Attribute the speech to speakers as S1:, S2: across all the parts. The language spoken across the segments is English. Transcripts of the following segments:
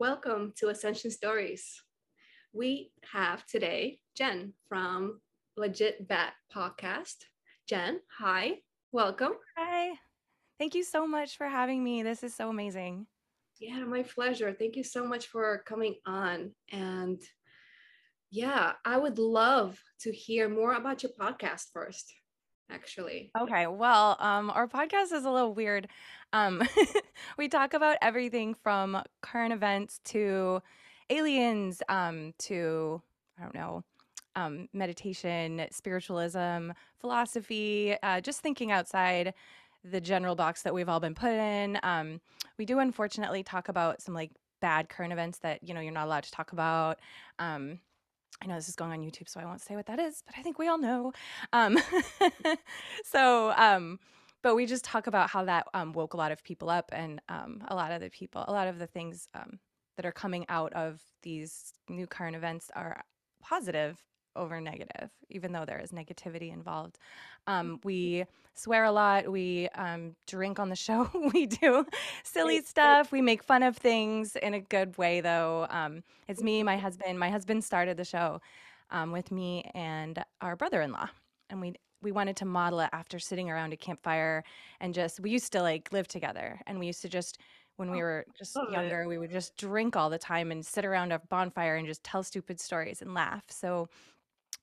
S1: welcome to Ascension Stories. We have today Jen from Legit Bat Podcast. Jen, hi, welcome.
S2: Hi. Thank you so much for having me. This is so amazing.
S1: Yeah, my pleasure. Thank you so much for coming on. And yeah, I would love to hear more about your podcast first, actually.
S2: Okay. Well, um, our podcast is a little weird. Um, we talk about everything from current events to aliens um, to, I don't know, um, meditation, spiritualism, philosophy, uh, just thinking outside the general box that we've all been put in. Um, we do unfortunately talk about some like bad current events that you know you're not allowed to talk about. Um, I know this is going on YouTube, so I won't say what that is, but I think we all know. Um, so, um, but we just talk about how that um, woke a lot of people up, and um, a lot of the people, a lot of the things um, that are coming out of these new current events are positive over negative, even though there is negativity involved. Um, we swear a lot. We um, drink on the show. we do silly stuff. We make fun of things in a good way, though. Um, it's me, my husband. My husband started the show um, with me and our brother-in-law, and we we wanted to model it after sitting around a campfire and just we used to like live together, and we used to just when we oh, were just younger, we would just drink all the time and sit around a bonfire and just tell stupid stories and laugh. So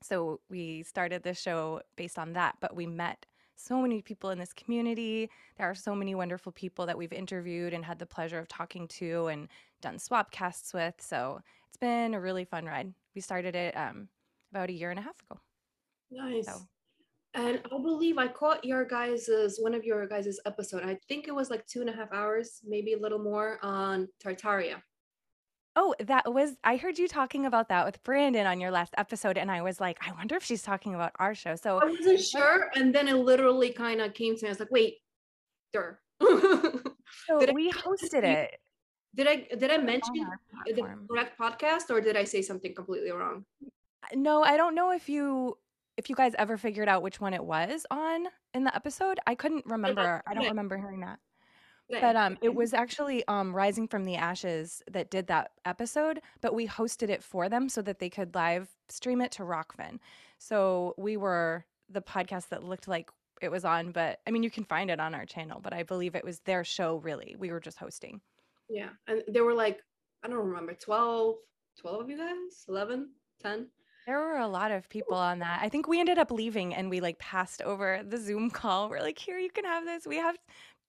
S2: so we started this show based on that, but we met so many people in this community. There are so many wonderful people that we've interviewed and had the pleasure of talking to and done swap casts with. So it's been a really fun ride. We started it um, about a year and a half ago.
S1: Nice. So. And I believe I caught your guys's one of your guys's episode. I think it was like two and a half hours, maybe a little more on Tartaria.
S2: Oh, that was I heard you talking about that with Brandon on your last episode, and I was like, I wonder if she's talking about our show. So
S1: I wasn't sure, and then it literally kind of came to me. I was like, wait, there.
S2: so did we I, hosted it.
S1: Did I did I mention the correct podcast, or did I say something completely wrong?
S2: Uh, no, I don't know if you if you guys ever figured out which one it was on in the episode. I couldn't remember. I don't remember hearing that. But um, it was actually um, Rising from the Ashes that did that episode, but we hosted it for them so that they could live stream it to Rokfin. So we were the podcast that looked like it was on, but I mean, you can find it on our channel, but I believe it was their show, really. We were just hosting.
S1: Yeah. And there were like, I don't remember, 12, 12 of you guys? 11, 10?
S2: There were a lot of people on that. I think we ended up leaving and we like passed over the Zoom call. We're like, here, you can have this. We have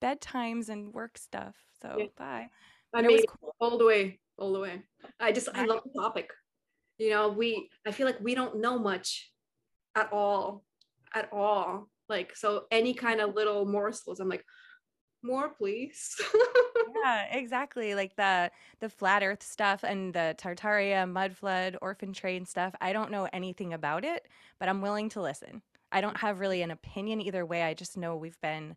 S2: bedtimes and work stuff. So yeah. bye.
S1: I mean, cool. all the way, all the way. I just, I love the topic. You know, we, I feel like we don't know much at all, at all. Like, so any kind of little morsels, I'm like, more please
S2: yeah exactly like the the flat earth stuff and the tartaria mud flood orphan train stuff i don't know anything about it but i'm willing to listen i don't have really an opinion either way i just know we've been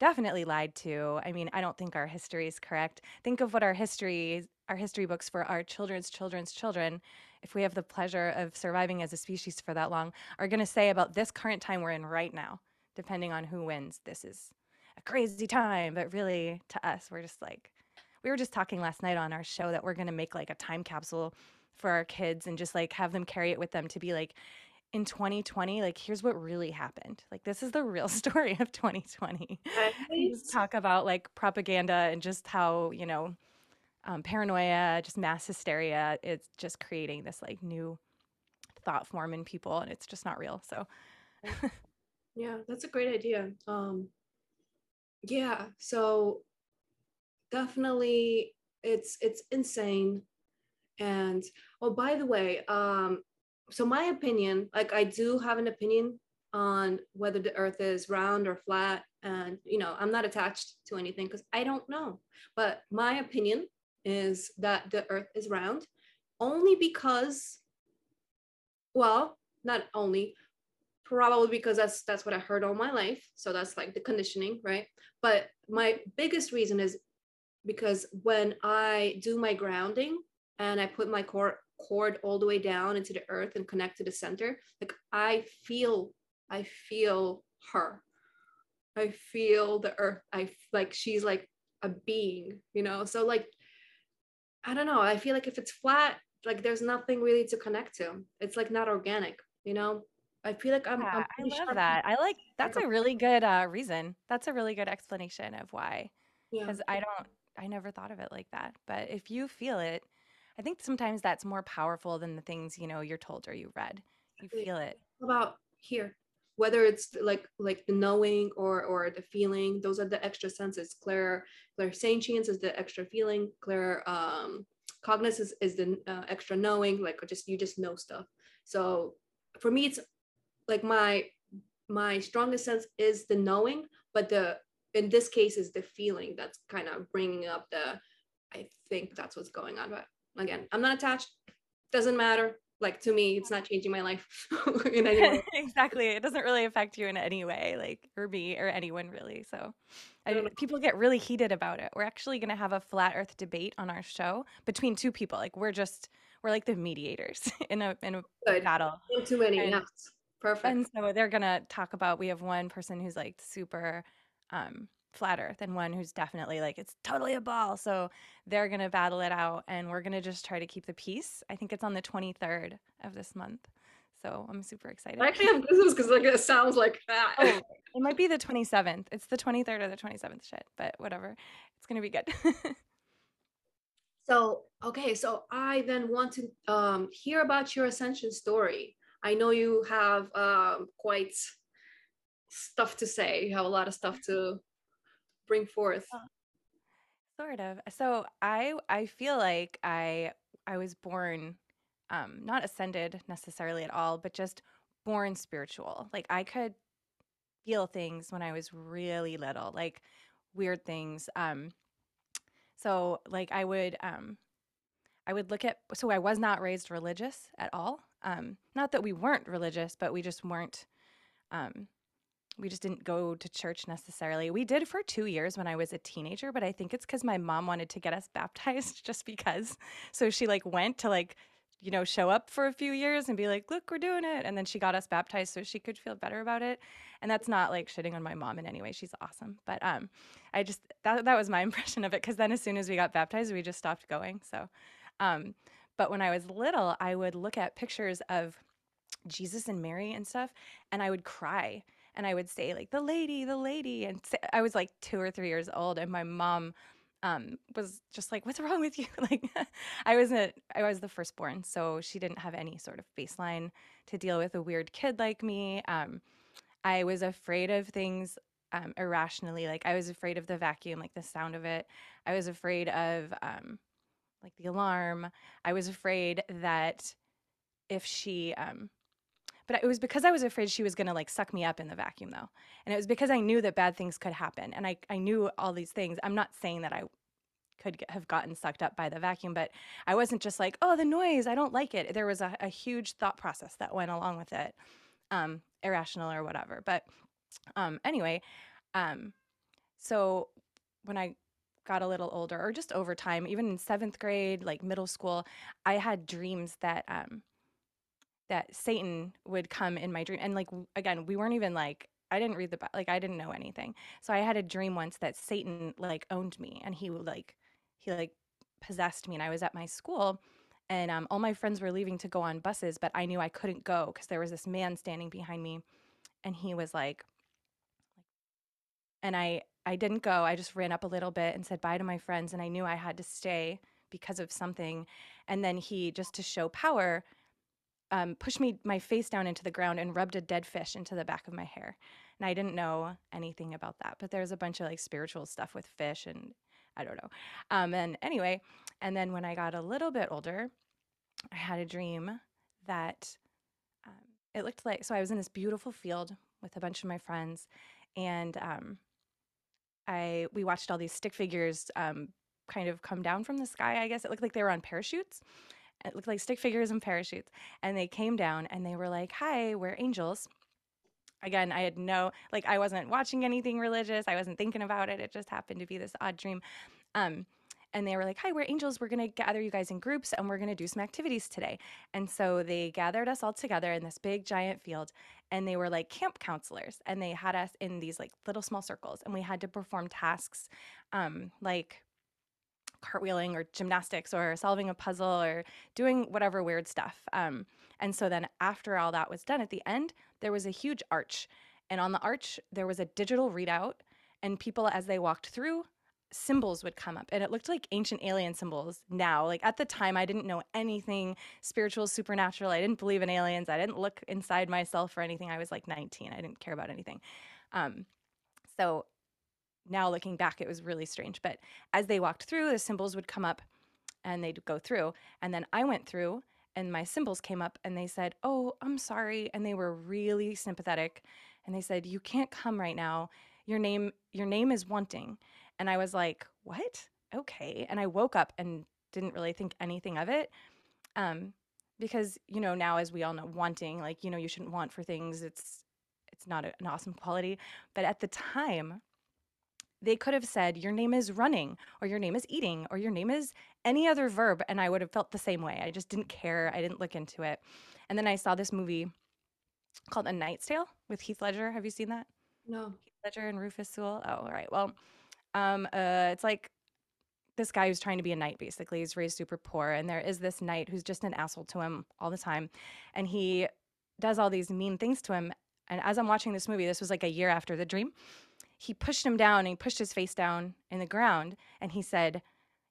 S2: definitely lied to. I mean, I don't think our history is correct. Think of what our history, our history books for our children's children's children, if we have the pleasure of surviving as a species for that long, are going to say about this current time we're in right now, depending on who wins. This is a crazy time, but really to us, we're just like, we were just talking last night on our show that we're going to make like a time capsule for our kids and just like have them carry it with them to be like, in 2020 like here's what really happened. Like this is the real story of 2020 talk about like propaganda and just how you know um, paranoia just mass hysteria it's just creating this like new thought form in people and it's just not real so.
S1: Yeah that's a great idea. Um yeah so definitely it's it's insane. And oh by the way um so my opinion like i do have an opinion on whether the earth is round or flat and you know i'm not attached to anything because i don't know. But my opinion is that the earth is round only because well not only probably because that's that's what i heard all my life so that's like the conditioning right? But my biggest reason is because when i do my grounding and i put my core cord all the way down into the earth and connect to the center like i feel i feel her i feel the earth i like she's like a being you know so like I don't know. I feel like if it's flat, like there's nothing really to connect to. It's like not organic, you know? I feel like I'm,
S2: Yeah,
S1: I'm
S2: I love
S1: sure.
S2: that. I like that's
S1: a-
S2: really good uh, reason. That's a really good explanation of why.
S1: Yeah.
S2: Because I don't, I never thought of it like that. But if you feel it, I think sometimes that's more powerful than the things, you know, you're told or you read. You feel it.
S1: How about here? Whether it's like like the knowing or or the feeling, those are the extra senses. Claire clairsentience is the extra feeling. Claire um cognizance is, is the uh, extra knowing, like just you just know stuff. So for me, it's like my my strongest sense is the knowing, but the in this case is the feeling that's kind of bringing up the. I think that's what's going on, but again, I'm not attached. Doesn't matter. Like to me, it's not changing my life in any way.
S2: exactly. It doesn't really affect you in any way, like or me or anyone really. So,
S1: I
S2: people get really heated about it. We're actually going to have a flat Earth debate on our show between two people. Like we're just we're like the mediators in a in a
S1: Good.
S2: battle.
S1: One too many.
S2: And
S1: Yes. Perfect.
S2: and so they're gonna talk about we have one person who's like super um flat earth and one who's definitely like it's totally a ball so they're gonna battle it out and we're gonna just try to keep the peace i think it's on the 23rd of this month so i'm super excited
S1: I actually have goosebumps because like it sounds like that.
S2: oh it might be the 27th it's the 23rd or the 27th shit but whatever it's gonna be good
S1: So okay, so I then want to um, hear about your ascension story. I know you have um, quite stuff to say. You have a lot of stuff to bring forth.
S2: Oh. sort of so i i feel like i i was born um not ascended necessarily at all but just born spiritual like i could feel things when i was really little like weird things um so like i would um i would look at so i was not raised religious at all um not that we weren't religious but we just weren't um we just didn't go to church necessarily. We did for two years when I was a teenager, but I think it's because my mom wanted to get us baptized just because. So she like went to like, you know, show up for a few years and be like, look, we're doing it. And then she got us baptized so she could feel better about it. And that's not like shitting on my mom in any way. She's awesome. But um I just that that was my impression of it. Cause then as soon as we got baptized, we just stopped going. So um but when I was little, I would look at pictures of Jesus and Mary and stuff, and I would cry and I would say like the lady, the lady, and say, I was like two or three years old, and my mom um, was just like, "What's wrong with you?" like I was a I was the firstborn, so she didn't have any sort of baseline to deal with a weird kid like me. Um, I was afraid of things um, irrationally, like I was afraid of the vacuum, like the sound of it. I was afraid of um, like the alarm. I was afraid that if she um, but it was because I was afraid she was gonna like suck me up in the vacuum though. And it was because I knew that bad things could happen. And I, I knew all these things. I'm not saying that I could get, have gotten sucked up by the vacuum, but I wasn't just like, oh, the noise, I don't like it. There was a, a huge thought process that went along with it, um, irrational or whatever. But um, anyway, um, so when I got a little older, or just over time, even in seventh grade, like middle school, I had dreams that um, that Satan would come in my dream. And like again, we weren't even like I didn't read the like I didn't know anything. So I had a dream once that Satan like owned me and he would like he like possessed me and I was at my school and um, all my friends were leaving to go on buses, but I knew I couldn't go because there was this man standing behind me and he was like and I I didn't go. I just ran up a little bit and said bye to my friends and I knew I had to stay because of something. And then he just to show power um, pushed me my face down into the ground and rubbed a dead fish into the back of my hair. And I didn't know anything about that, but there's a bunch of like spiritual stuff with fish and I don't know. Um, and anyway, and then when I got a little bit older, I had a dream that um, it looked like so I was in this beautiful field with a bunch of my friends, and um, I we watched all these stick figures um, kind of come down from the sky. I guess it looked like they were on parachutes. It looked like stick figures and parachutes, and they came down and they were like, "Hi, we're angels." Again, I had no like I wasn't watching anything religious. I wasn't thinking about it. It just happened to be this odd dream. Um, and they were like, "Hi, we're angels. We're gonna gather you guys in groups, and we're gonna do some activities today." And so they gathered us all together in this big giant field, and they were like camp counselors, and they had us in these like little small circles, and we had to perform tasks, um, like cartwheeling or gymnastics or solving a puzzle or doing whatever weird stuff. Um, and so then after all that was done, at the end there was a huge arch, and on the arch there was a digital readout, and people as they walked through symbols would come up and it looked like ancient alien symbols now. Like at the time i didn't know anything spiritual supernatural. I didn't believe in aliens. I didn't look inside myself or anything. I was like 19 i didn't care about anything. Um, so now looking back it was really strange but as they walked through the symbols would come up and they'd go through and then i went through and my symbols came up and they said oh i'm sorry and they were really sympathetic and they said you can't come right now your name your name is wanting and I was like, what? Okay. And I woke up and didn't really think anything of it. Um, because, you know, now as we all know, wanting, like, you know, you shouldn't want for things. It's it's not an awesome quality. But at the time, they could have said, Your name is running, or your name is eating, or your name is any other verb. And I would have felt the same way. I just didn't care. I didn't look into it. And then I saw this movie called A Knight's Tale with Heath Ledger. Have you seen that?
S1: No.
S2: Heath Ledger and Rufus Sewell. Oh, all right. Well, um, uh, it's like this guy who's trying to be a knight basically he's raised super poor and there is this knight who's just an asshole to him all the time and he does all these mean things to him and as i'm watching this movie this was like a year after the dream he pushed him down and he pushed his face down in the ground and he said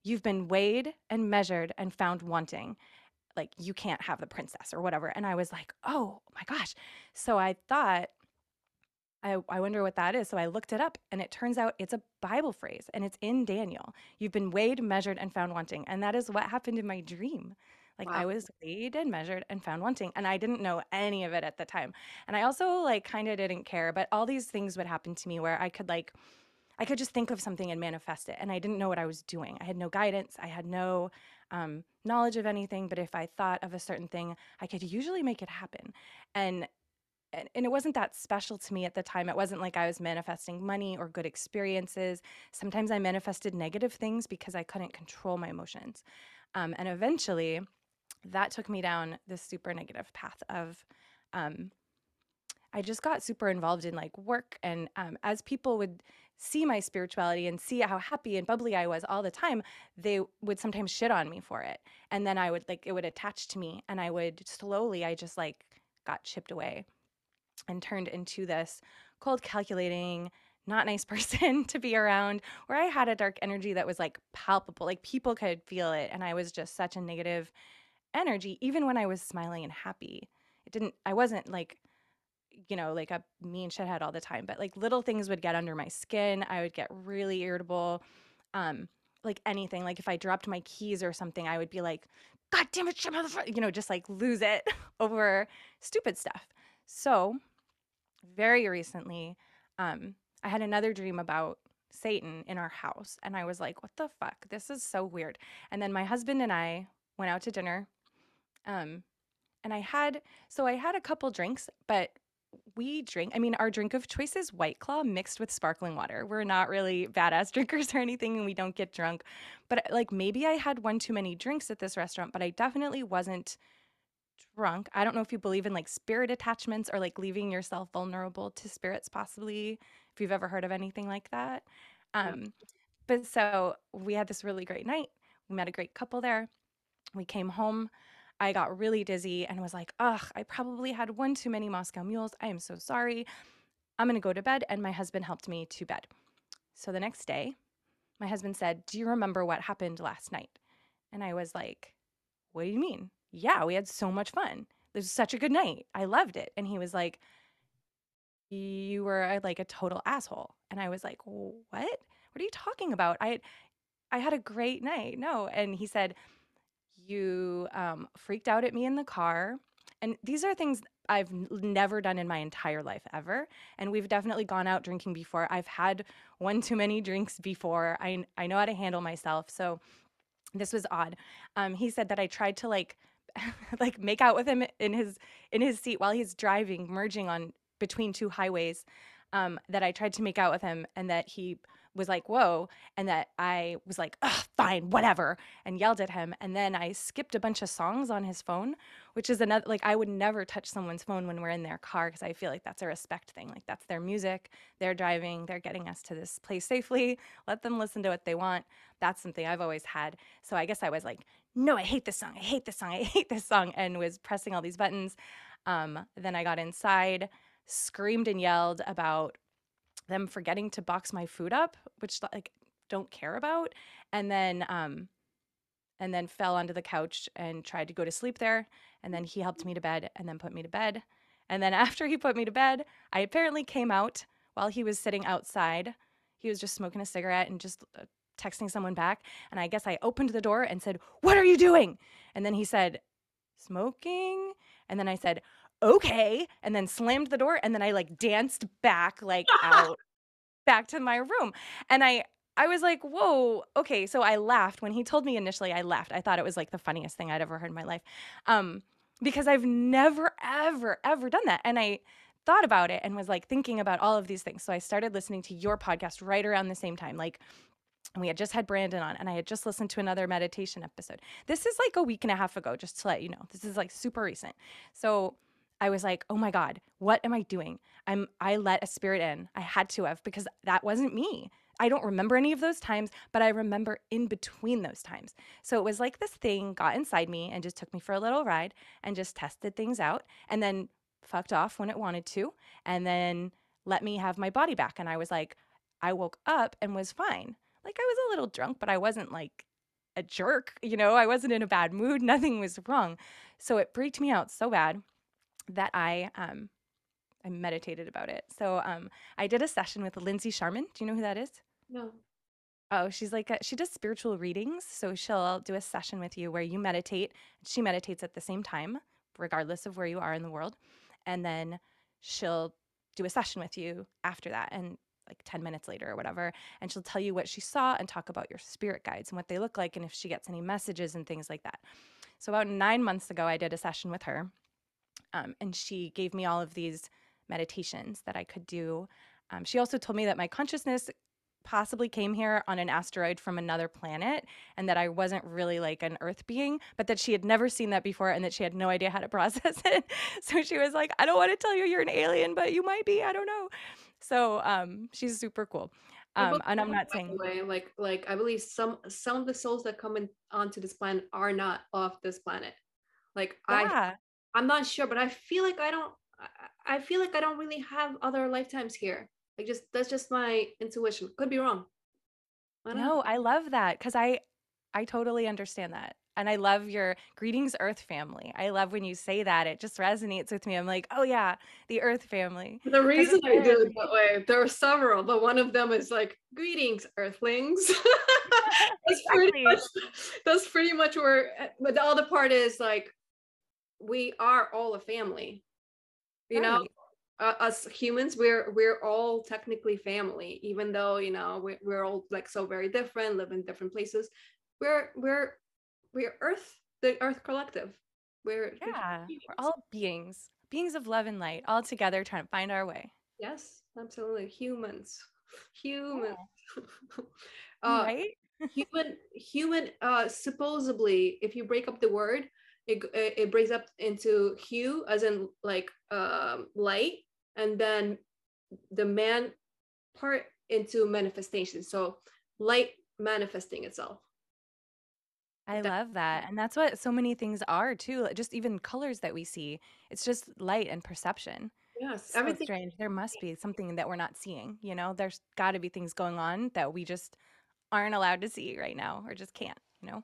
S2: you've been weighed and measured and found wanting like you can't have the princess or whatever and i was like oh my gosh so i thought I, I wonder what that is. So I looked it up and it turns out it's a Bible phrase and it's in Daniel. You've been weighed, measured, and found wanting. And that is what happened in my dream. Like wow. I was weighed and measured and found wanting. And I didn't know any of it at the time. And I also like kind of didn't care, but all these things would happen to me where I could like, I could just think of something and manifest it. And I didn't know what I was doing. I had no guidance. I had no um, knowledge of anything. But if I thought of a certain thing, I could usually make it happen. And and, and it wasn't that special to me at the time. It wasn't like I was manifesting money or good experiences. Sometimes I manifested negative things because I couldn't control my emotions. Um, and eventually, that took me down this super negative path of um, I just got super involved in like work. And um, as people would see my spirituality and see how happy and bubbly I was all the time, they would sometimes shit on me for it. And then I would like, it would attach to me and I would slowly, I just like got chipped away and turned into this cold, calculating, not nice person to be around, where I had a dark energy that was like palpable. Like people could feel it. And I was just such a negative energy, even when I was smiling and happy. It didn't, I wasn't like, you know, like a mean shithead all the time, but like little things would get under my skin. I would get really irritable. Um, like anything, like if I dropped my keys or something, I would be like, God damn it, motherfucker!" you know, just like lose it over stupid stuff. So very recently, um, I had another dream about Satan in our house. And I was like, what the fuck? This is so weird. And then my husband and I went out to dinner. Um, and I had, so I had a couple drinks, but we drink, I mean, our drink of choice is White Claw mixed with sparkling water. We're not really badass drinkers or anything, and we don't get drunk. But like maybe I had one too many drinks at this restaurant, but I definitely wasn't drunk. I don't know if you believe in like spirit attachments or like leaving yourself vulnerable to spirits, possibly, if you've ever heard of anything like that. Um. But so we had this really great night. We met a great couple there. We came home. I got really dizzy and was like, ugh, I probably had one too many Moscow mules. I am so sorry. I'm going to go to bed. And my husband helped me to bed. So the next day, my husband said, Do you remember what happened last night? And I was like, What do you mean? yeah, we had so much fun. It was such a good night. I loved it. And he was like, you were uh, like a total asshole. And I was like, what? What are you talking about? I, I had a great night. No. And he said, you um, freaked out at me in the car. And these are things I've never done in my entire life ever. And we've definitely gone out drinking before. I've had one too many drinks before. I, I know how to handle myself. So this was odd. Um, he said that I tried to like like make out with him in his in his seat while he's driving, merging on between two highways. Um, that I tried to make out with him, and that he was like, whoa. And that I was like, fine, whatever, and yelled at him. And then I skipped a bunch of songs on his phone, which is another, like, I would never touch someone's phone when we're in their car because I feel like that's a respect thing. Like, that's their music. They're driving, they're getting us to this place safely. Let them listen to what they want. That's something I've always had. So I guess I was like, no, I hate this song. I hate this song. I hate this song. And was pressing all these buttons. Um, then I got inside, screamed and yelled about them forgetting to box my food up, which like don't care about, and then um and then fell onto the couch and tried to go to sleep there, and then he helped me to bed and then put me to bed. And then after he put me to bed, I apparently came out while he was sitting outside. He was just smoking a cigarette and just uh, texting someone back, and I guess I opened the door and said, "What are you doing?" And then he said, "Smoking." And then I said, okay and then slammed the door and then i like danced back like out back to my room and i i was like whoa okay so i laughed when he told me initially i laughed i thought it was like the funniest thing i'd ever heard in my life um because i've never ever ever done that and i thought about it and was like thinking about all of these things so i started listening to your podcast right around the same time like and we had just had Brandon on, and I had just listened to another meditation episode. This is like a week and a half ago, just to let you know. This is like super recent. So I was like, "Oh my god, what am I doing? I'm I let a spirit in. I had to have because that wasn't me. I don't remember any of those times, but I remember in between those times. So it was like this thing got inside me and just took me for a little ride and just tested things out and then fucked off when it wanted to and then let me have my body back and I was like I woke up and was fine. Like I was a little drunk, but I wasn't like a jerk, you know, I wasn't in a bad mood, nothing was wrong. So it freaked me out so bad that I um I meditated about it. So um I did a session with Lindsay Sharman. Do you know who that is?
S1: No.
S2: Oh, she's like a, she does spiritual readings. So she'll do a session with you where you meditate. She meditates at the same time, regardless of where you are in the world, and then she'll do a session with you after that and like 10 minutes later or whatever and she'll tell you what she saw and talk about your spirit guides and what they look like and if she gets any messages and things like that so about nine months ago i did a session with her um, and she gave me all of these meditations that I could do. Um, she also told me that my consciousness possibly came here on an asteroid from another planet and that I wasn't really like an earth being, but that she had never seen that before and that she had no idea how to process it. so she was like, I don't want to tell you you're an alien, but you might be. I don't know. So um, she's super cool. Um, and I'm not saying
S1: way, like like I believe some some of the souls that come in onto this planet are not off this planet. Like yeah. I I'm not sure, but I feel like I don't. I feel like I don't really have other lifetimes here. Like just that's just my intuition. Could be wrong.
S2: I no, know. I love that because I I totally understand that. And I love your greetings, Earth family. I love when you say that. It just resonates with me. I'm like, oh yeah, the Earth family.
S1: The reason I do it that way, there are several, but one of them is like, greetings, Earthlings. that's exactly. pretty much that's pretty much where but the other part is like we are all a family. You right. know uh, us humans we're we're all technically family even though you know we're, we're all like so very different live in different places. We're we're we're earth the earth collective. We're
S2: yeah we're, we're all beings beings of love and light all together trying to find our way.
S1: Yes absolutely. Humans humans. Yeah. uh, right? human human uh supposedly if you break up the word it, it breaks up into hue as in like um, light and then the man part into manifestation so light manifesting itself
S2: I love that. And that's what so many things are too. Just even colors that we see. It's just light and perception.
S1: Yes.
S2: So everything strange. There must be something that we're not seeing. You know, there's gotta be things going on that we just aren't allowed to see right now or just can't, you know?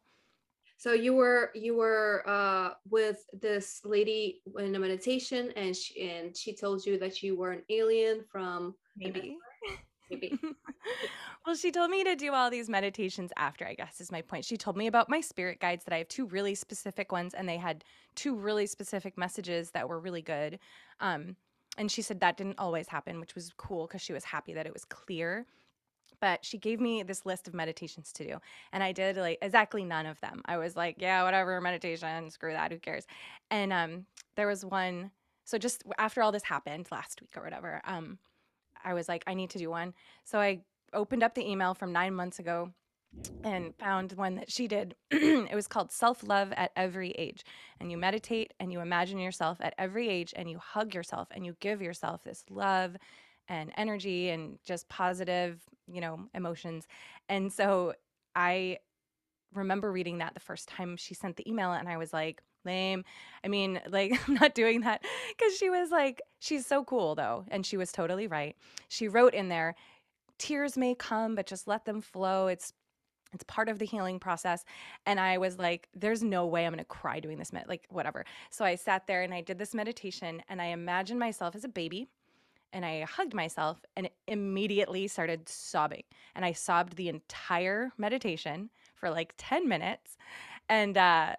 S1: So you were you were uh, with this lady in a meditation and she, and she told you that you were an alien from
S2: maybe. maybe. Well she told me to do all these meditations after i guess is my point. She told me about my spirit guides that i have two really specific ones and they had two really specific messages that were really good. Um, and she said that didn't always happen which was cool because she was happy that it was clear but she gave me this list of meditations to do and i did like exactly none of them i was like yeah whatever meditation screw that who cares and um there was one so just after all this happened last week or whatever um i was like i need to do one so i opened up the email from nine months ago and found one that she did. it was called Self Love at Every Age. And you meditate and you imagine yourself at every age and you hug yourself and you give yourself this love and energy and just positive, you know, emotions. And so I remember reading that the first time she sent the email and I was like, lame. I mean, like, I'm not doing that because she was like, she's so cool though. And she was totally right. She wrote in there, tears may come, but just let them flow. It's it's part of the healing process. And I was like, there's no way I'm going to cry doing this, med- like, whatever. So I sat there and I did this meditation and I imagined myself as a baby and I hugged myself and immediately started sobbing. And I sobbed the entire meditation for like 10 minutes. And, uh,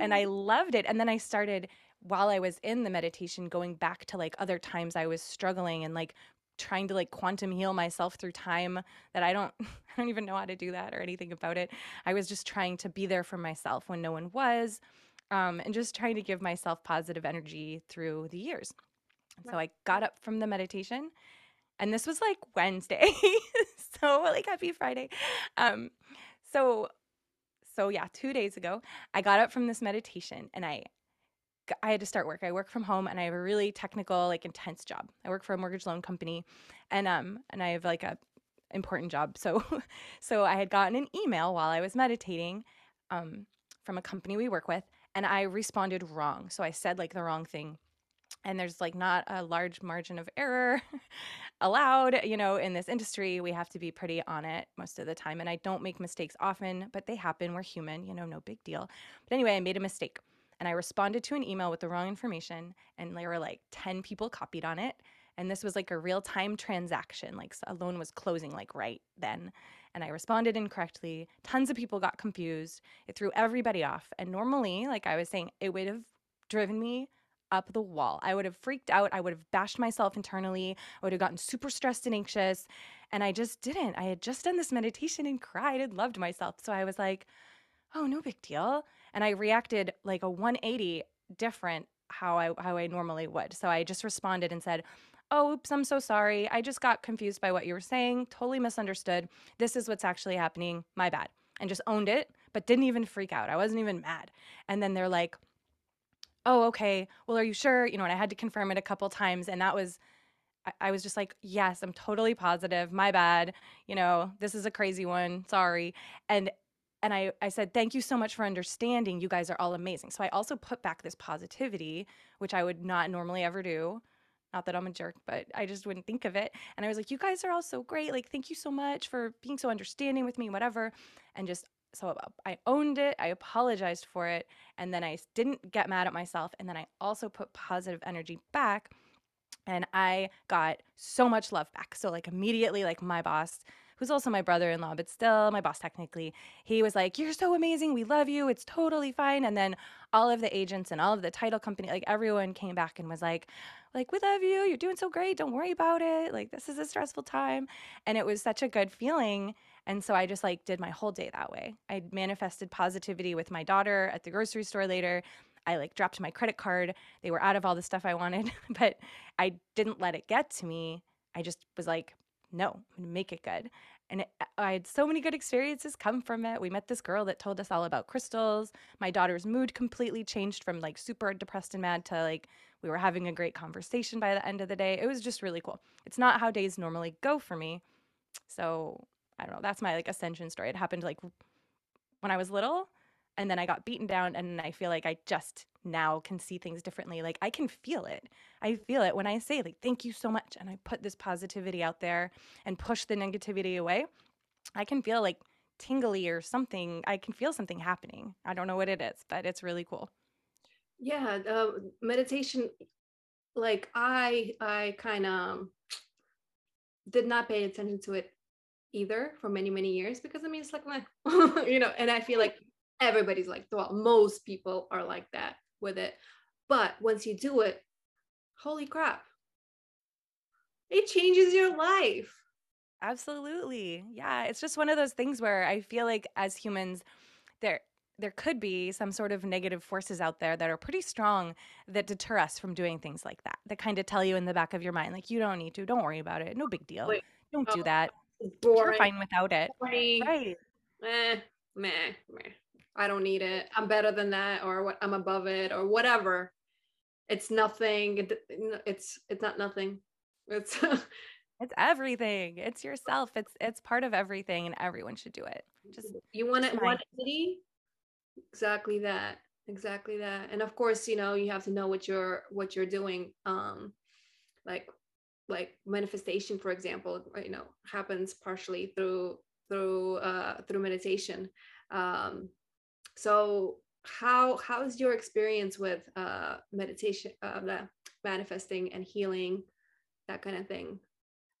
S2: and I loved it. And then I started while I was in the meditation going back to like other times I was struggling and like trying to like quantum heal myself through time that I don't I don't even know how to do that or anything about it. I was just trying to be there for myself when no one was um, and just trying to give myself positive energy through the years. So I got up from the meditation and this was like Wednesday. so like happy Friday. Um so so yeah, 2 days ago, I got up from this meditation and I I had to start work. I work from home and I have a really technical, like intense job. I work for a mortgage loan company and um and I have like a important job. So so I had gotten an email while I was meditating um from a company we work with and I responded wrong. So I said like the wrong thing. And there's like not a large margin of error allowed, you know, in this industry. We have to be pretty on it most of the time and I don't make mistakes often, but they happen. We're human, you know, no big deal. But anyway, I made a mistake and I responded to an email with the wrong information, and there were like 10 people copied on it. And this was like a real time transaction, like a loan was closing like right then. And I responded incorrectly. Tons of people got confused. It threw everybody off. And normally, like I was saying, it would have driven me up the wall. I would have freaked out. I would have bashed myself internally. I would have gotten super stressed and anxious. And I just didn't. I had just done this meditation and cried and loved myself. So I was like, oh, no big deal and I reacted like a 180 different how I how I normally would. So I just responded and said, "Oh, oops, I'm so sorry. I just got confused by what you were saying. Totally misunderstood. This is what's actually happening. My bad." And just owned it, but didn't even freak out. I wasn't even mad. And then they're like, "Oh, okay. Well, are you sure?" You know, and I had to confirm it a couple times and that was I was just like, yes, I'm totally positive. My bad. You know, this is a crazy one. Sorry. And and I, I said, thank you so much for understanding. You guys are all amazing. So I also put back this positivity, which I would not normally ever do. Not that I'm a jerk, but I just wouldn't think of it. And I was like, you guys are all so great. Like, thank you so much for being so understanding with me, whatever. And just so uh, I owned it. I apologized for it. And then I didn't get mad at myself. And then I also put positive energy back. And I got so much love back. So, like, immediately, like, my boss who's also my brother in law, but still my boss technically, he was like, You're so amazing. We love you. It's totally fine. And then all of the agents and all of the title company, like everyone came back and was like, like, we love you. You're doing so great. Don't worry about it. Like, this is a stressful time. And it was such a good feeling. And so I just like did my whole day that way. I manifested positivity with my daughter at the grocery store later. I like dropped my credit card. They were out of all the stuff I wanted, but I didn't let it get to me. I just was like, no, make it good. And it, I had so many good experiences come from it. We met this girl that told us all about crystals. My daughter's mood completely changed from like super depressed and mad to like we were having a great conversation by the end of the day. It was just really cool. It's not how days normally go for me. So I don't know. That's my like ascension story. It happened like when I was little and then I got beaten down and I feel like I just now can see things differently. Like I can feel it. I feel it when I say like thank you so much and I put this positivity out there and push the negativity away. I can feel like tingly or something. I can feel something happening. I don't know what it is, but it's really cool.
S1: Yeah, uh, meditation like I I kind of did not pay attention to it either for many many years because I mean it's like you know and I feel like everybody's like well most people are like that with it. But once you do it, holy crap, it changes your life.
S2: Absolutely. Yeah. It's just one of those things where I feel like as humans, there there could be some sort of negative forces out there that are pretty strong that deter us from doing things like that. That kind of tell you in the back of your mind, like, you don't need to, don't worry about it, no big deal. Wait, don't oh, do that. Boring. You're fine without it.
S1: Boring. Right. Eh, meh, meh. I don't need it. I'm better than that, or what? I'm above it, or whatever. It's nothing. It, it's it's not nothing. It's
S2: it's everything. It's yourself. It's it's part of everything, and everyone should do it. Just
S1: you want it one entity. Exactly that. Exactly that. And of course, you know, you have to know what you're what you're doing. Um, like like manifestation, for example, you know, happens partially through through uh through meditation. Um, so how how is your experience with uh meditation uh the manifesting and healing that kind of thing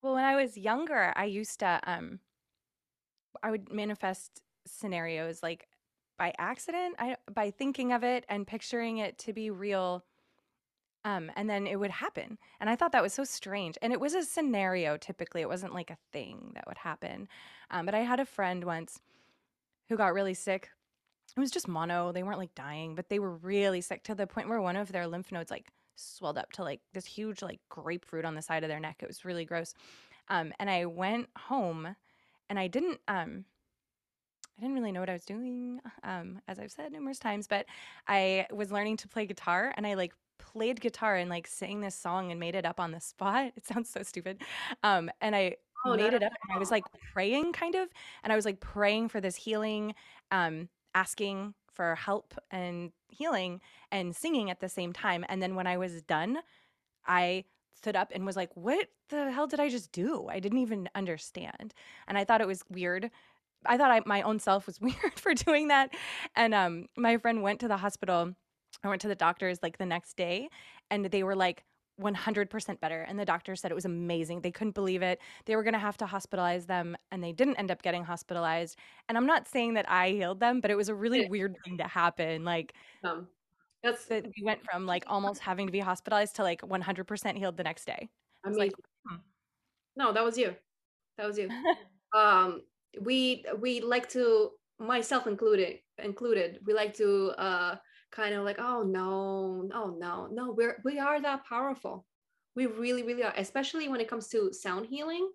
S2: well when i was younger i used to um i would manifest scenarios like by accident I, by thinking of it and picturing it to be real um, and then it would happen and i thought that was so strange and it was a scenario typically it wasn't like a thing that would happen um, but i had a friend once who got really sick it was just mono. They weren't like dying, but they were really sick to the point where one of their lymph nodes like swelled up to like this huge like grapefruit on the side of their neck. It was really gross. Um, and I went home and I didn't um I didn't really know what I was doing, um, as I've said numerous times, but I was learning to play guitar and I like played guitar and like sang this song and made it up on the spot. It sounds so stupid. Um, and I oh, made it up and I was like praying kind of, and I was like praying for this healing. Um, asking for help and healing and singing at the same time. And then when I was done, I stood up and was like, What the hell did I just do? I didn't even understand. And I thought it was weird. I thought I, my own self was weird for doing that. And um, my friend went to the hospital. I went to the doctors like the next day, and they were like, 100% better. And the doctor said it was amazing. They couldn't believe it. They were going to have to hospitalize them, and they didn't end up getting hospitalized. And I'm not saying that I healed them, but it was a really weird thing to happen. Like, um, that's that we went from like almost having to be hospitalized to like 100% healed the next day.
S1: I mean, like, hmm. no, that was you. That was you. um, we we like to myself included included we like to uh kind of like oh no oh no no we're we are that powerful we really really are especially when it comes to sound healing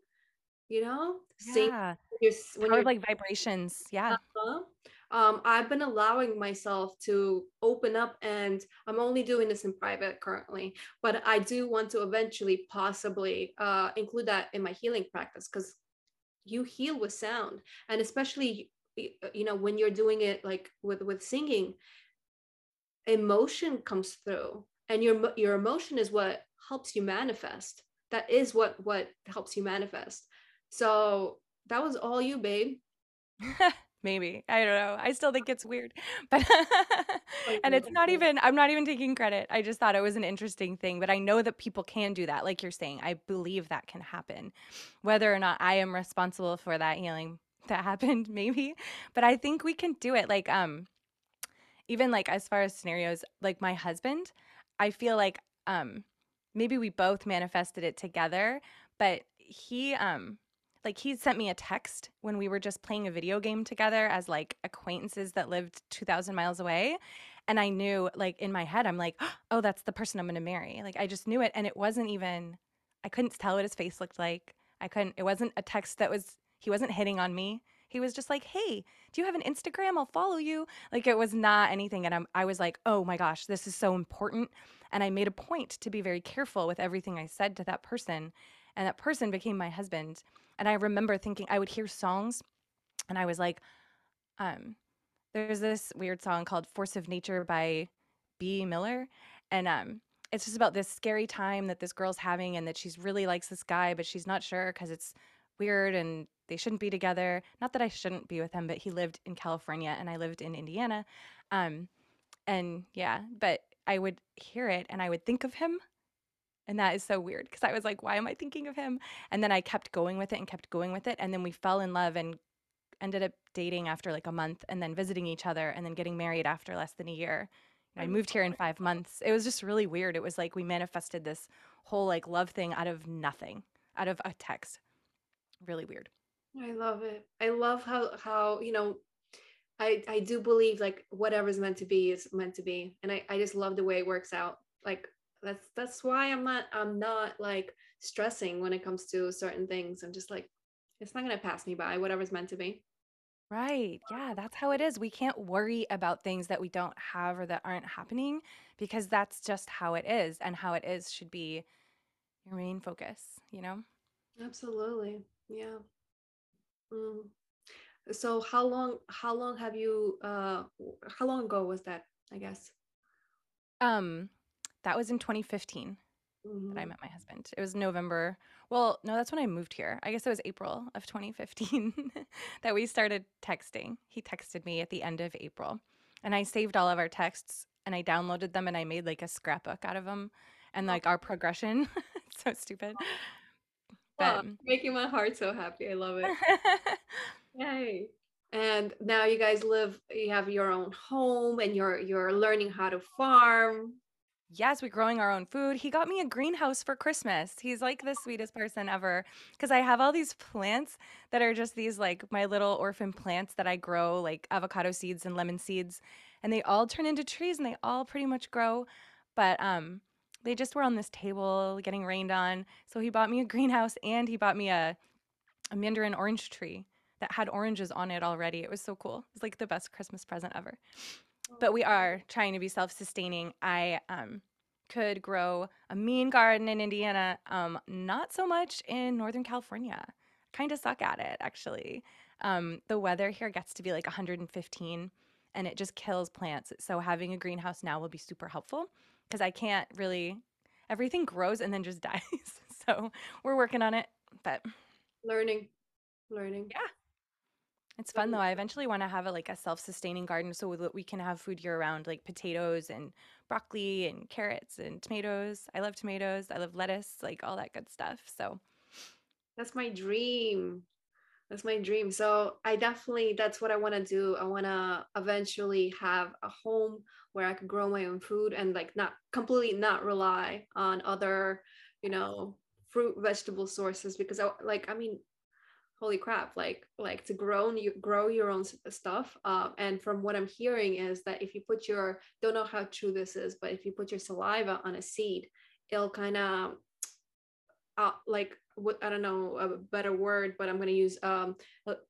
S1: you know
S2: yeah. Sing, when you're like vibrations yeah uh-huh.
S1: um, i've been allowing myself to open up and i'm only doing this in private currently but i do want to eventually possibly uh, include that in my healing practice because you heal with sound and especially you know when you're doing it like with with singing emotion comes through and your your emotion is what helps you manifest. That is what what helps you manifest. So that was all you babe.
S2: Maybe. I don't know. I still think it's weird. But and it's not even i'm not even taking credit. I just thought it was an interesting thing but i know that people can do that like you're saying. I believe that can happen. Whether or not i am responsible for that healing that happened maybe. But i think we can do it. Like um even like as far as scenarios, like my husband, I feel like um maybe we both manifested it together, but he um like he sent me a text when we were just playing a video game together as like acquaintances that lived 2000 miles away and i knew like in my head i'm like oh that's the person i'm going to marry. Like i just knew it and it wasn't even i couldn't tell what his face looked like. I couldn't it wasn't a text that was he wasn't hitting on me he was just like, "Hey, do you have an Instagram? I'll follow you." Like it was not anything and I'm, I was like, "Oh my gosh, this is so important." And I made a point to be very careful with everything I said to that person, and that person became my husband. And I remember thinking I would hear songs and I was like, um, there's this weird song called Force of Nature by Bea Miller and um it's just about this scary time that this girl's having and that she's really likes this guy but she's not sure because it's weird and they shouldn't be together. Not that I shouldn't be with him, but he lived in California and I lived in Indiana. Um, and yeah, but I would hear it and I would think of him. And that is so weird because I was like, why am I thinking of him? And then I kept going with it and kept going with it. And then we fell in love and ended up dating after like a month and then visiting each other and then getting married after less than a year. I moved here in five months. It was just really weird. It was like we manifested this whole like love thing out of nothing, out of a text. Really weird.
S1: I love it. I love how how you know I I do believe like whatever's meant to be is meant to be. And I, I just love the way it works out. Like that's that's why I'm not I'm not like stressing when it comes to certain things. I'm just like it's not gonna pass me by. Whatever's meant to be.
S2: Right. Yeah, that's how it is. We can't worry about things that we don't have or that aren't happening because that's just how it is. And how it is should be your main focus, you know?
S1: Absolutely. Yeah. Mm. So how long how long have you uh how long ago was that, I guess?
S2: Um, that was in 2015 that I
S1: hmm
S2: met my husband. It was November. Well, no, that's when I moved here. I guess it was April of 2015 that we started texting. He texted me at the end of April, and I saved all of our texts and I downloaded them and I made like a scrapbook out of them and
S1: Oh,
S2: like our progression. It's so stupid. But
S1: making my heart so happy. I love it. Yay. And now you guys live, you have your own home and you're you're learning how to farm.
S2: Yes, we're growing our own food. He got me a greenhouse for Christmas. He's like the sweetest person ever because I have all these plants that are just these like my little orphan plants that I grow, like avocado seeds and lemon seeds, and they all turn into trees and they all pretty much grow. But um they just were on this table getting rained on. So he bought me a greenhouse and he bought me a, a mandarin orange tree that had oranges on it already. It was so cool. It was like the best Christmas present ever but we are trying to be self-sustaining. I um, could grow a mean garden in Indiana, um, not so much in Northern California. Kind of suck at it, actually. Um, the weather here gets to be like 115 and it just kills plants. So having a greenhouse now will be super helpful because I can't really, everything grows and then just dies. so we're working on it. But
S1: Learning, learning.
S2: yeah, it's fun though. I eventually want to have a like a self-sustaining garden so that we can have food year round, like potatoes and broccoli and carrots and tomatoes. I love tomatoes. I love lettuce, like all that good stuff. So,
S1: That's my dream. That's my dream. So I definitely that's what I want to do. I want to eventually have a home where I could grow my own food and like not completely not rely on other, you know, fruit vegetable sources because I like I mean holy crap like like to grow you grow your own stuff um, and from what i'm hearing is that if you put your don't know how true this is but if you put your saliva on a seed it'll kind of uh, like what I don't know a better word, but I'm gonna use um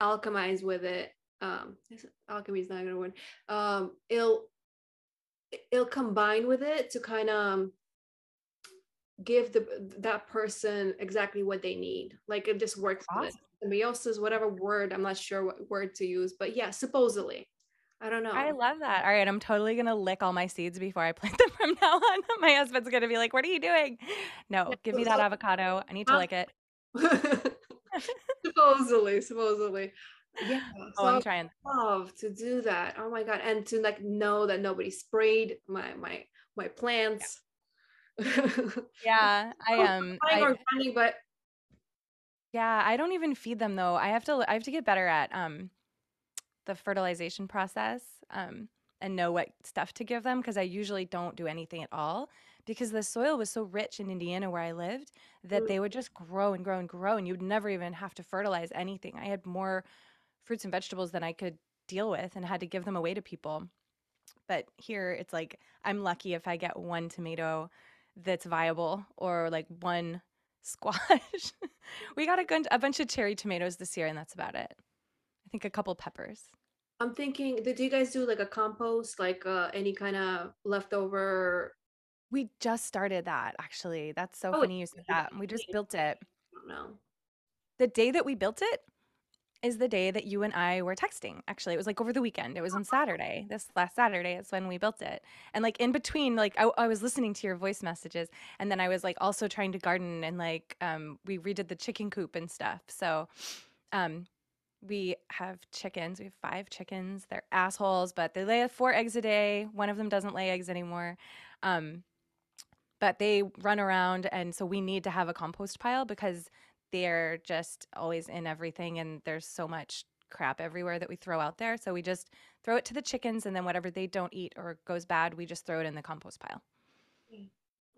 S1: alchemize with it. Um, alchemy is not a good word. Um, it'll it'll combine with it to kind of give the that person exactly what they need. Like it just works
S2: awesome.
S1: Symbiosis, whatever word, I'm not sure what word to use, but yeah, supposedly. I don't know.
S2: I love that. All right, I'm totally going to lick all my seeds before I plant them from now on. My husband's going to be like, "What are you doing?" No, give me that avocado. I need to lick it.
S1: supposedly, supposedly. Yeah.
S2: Oh,
S1: So
S2: I'm trying.
S1: love to do that. Oh my god, and to like know that nobody sprayed my my my plants.
S2: Yeah, I um I
S1: organic, but
S2: yeah, I don't even feed them though. I have to I have to get better at um the fertilization process um, and know what stuff to give them because I usually don't do anything at all because the soil was so rich in Indiana where I lived that
S1: mm,
S2: they would just grow and grow and grow and you'd never even have to fertilize anything. I had more fruits and vegetables than I could deal with and had to give them away to people. But here it's like I'm lucky if I get one tomato that's viable or like one squash. we got a, gun- a bunch of cherry tomatoes this year and that's about it. Think a couple peppers.
S1: I'm thinking, did you guys do like a compost, like uh, any kind of leftover?
S2: We just started that actually. That's so
S1: Oh,
S2: funny you said that. We just built it.
S1: I don't know.
S2: The day that we built it is the day that you and I were texting. Actually, it was like over the weekend. It was on Saturday. This last Saturday is when we built it. And like in between, like I, I was listening to your voice messages, and then I was like also trying to garden and like um, we redid the chicken coop and stuff. So um, we have chickens. We have five chickens. They're assholes, but they lay four eggs a day. One of them doesn't lay eggs anymore. Um, but they run around and so we need to have a compost pile because they're just always in everything and there's so much crap everywhere that we throw out there so we just throw it to the chickens and then whatever they don't eat or goes bad we just throw it in the compost pile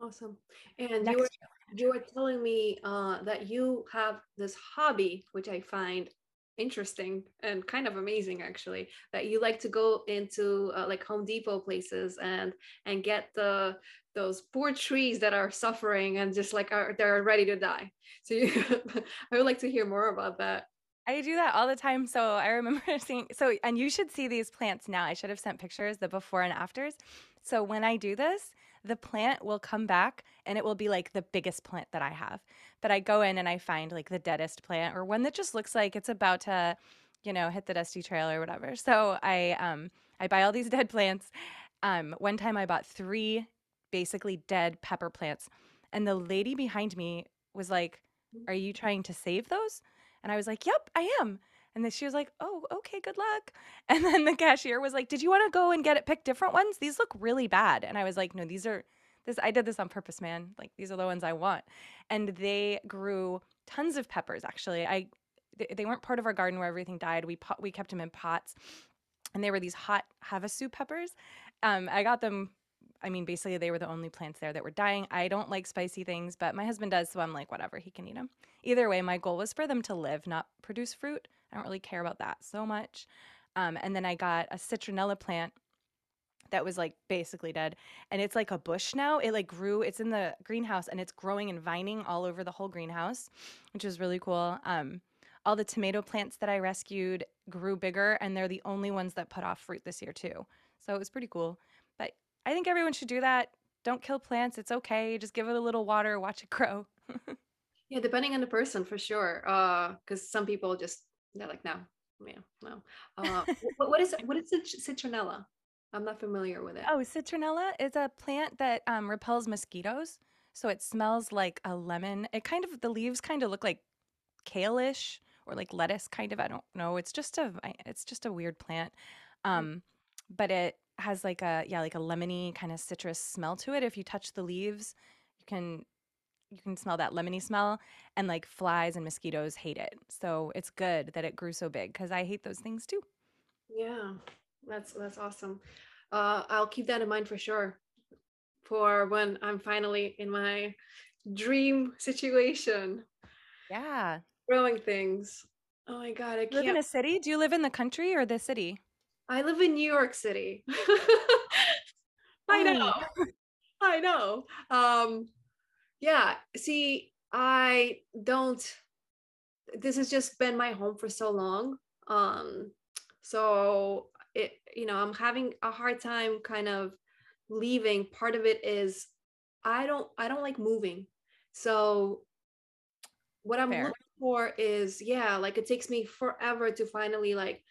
S1: Awesome. And you were you were telling me uh, that you have this hobby, which I find interesting and kind of amazing, actually. That you like to go into uh, like Home Depot places and and get the those poor trees that are suffering and just like are they're ready to die. So you, I would like to hear more about that.
S2: I do that all the time. So I remember seeing so and you should see these plants now. I should have sent pictures the before and afters. So when I do this, the plant will come back and it will be like the biggest plant that I have. But I go in and I find like the deadest plant or one that just looks like it's about to, you know, hit the dusty trail or whatever. So I um I buy all these dead plants. Um one time I bought 3 basically dead pepper plants and the lady behind me was like, "Are you trying to save those?" And I was like, "Yep, I am." And then she was like, "Oh, okay, good luck." And then the cashier was like, "Did you want to go and get it pick different ones? These look really bad." And I was like, "No, these are this I did this on purpose, man. Like these are the ones I want." And they grew tons of peppers actually. I they, they weren't part of our garden where everything died. We pot, we kept them in pots. And they were these hot havasu peppers. Um, I got them I mean, basically, they were the only plants there that were dying. I don't like spicy things, but my husband does, so I'm like, whatever, he can eat them. Either way, my goal was for them to live, not produce fruit. I don't really care about that so much. Um, and then I got a citronella plant that was like basically dead and it's like a bush now it like grew it's in the greenhouse and it's growing and vining all over the whole greenhouse which is really cool um all the tomato plants that i rescued grew bigger and they're the only ones that put off fruit this year too so it was pretty cool but I think everyone should do that. Don't kill plants. It's okay. Just give it a little water, watch it grow.
S1: yeah, depending on the person for sure. Uh, because some people just they're like, no, yeah, no. Uh, what is what is citronella? I'm not familiar with it.
S2: Oh, citronella is a plant that um, repels mosquitoes. So it smells like a lemon. It kind of the leaves kind of look like kale-ish or like lettuce kind of. I don't know. It's just a it's just a weird plant. Hmm. Um, but it has like a yeah like a lemony kind of citrus smell to it if you touch the leaves you can you can smell that lemony smell and like flies and mosquitoes hate it so it's good that it grew so big because i hate those things too
S1: yeah that's that's awesome uh i'll keep that in mind for sure for when i'm finally in my dream situation
S2: yeah
S1: growing things oh my god i
S2: live in a city do you live in the country or the city
S1: I live in New York City. I know. I know. Um yeah, see, I don't this has just been my home for so long. Um so it you know, I'm having a hard time kind of leaving. Part of it is I don't I don't like moving. So what I'm Fair. looking for is yeah, like it takes me forever to finally like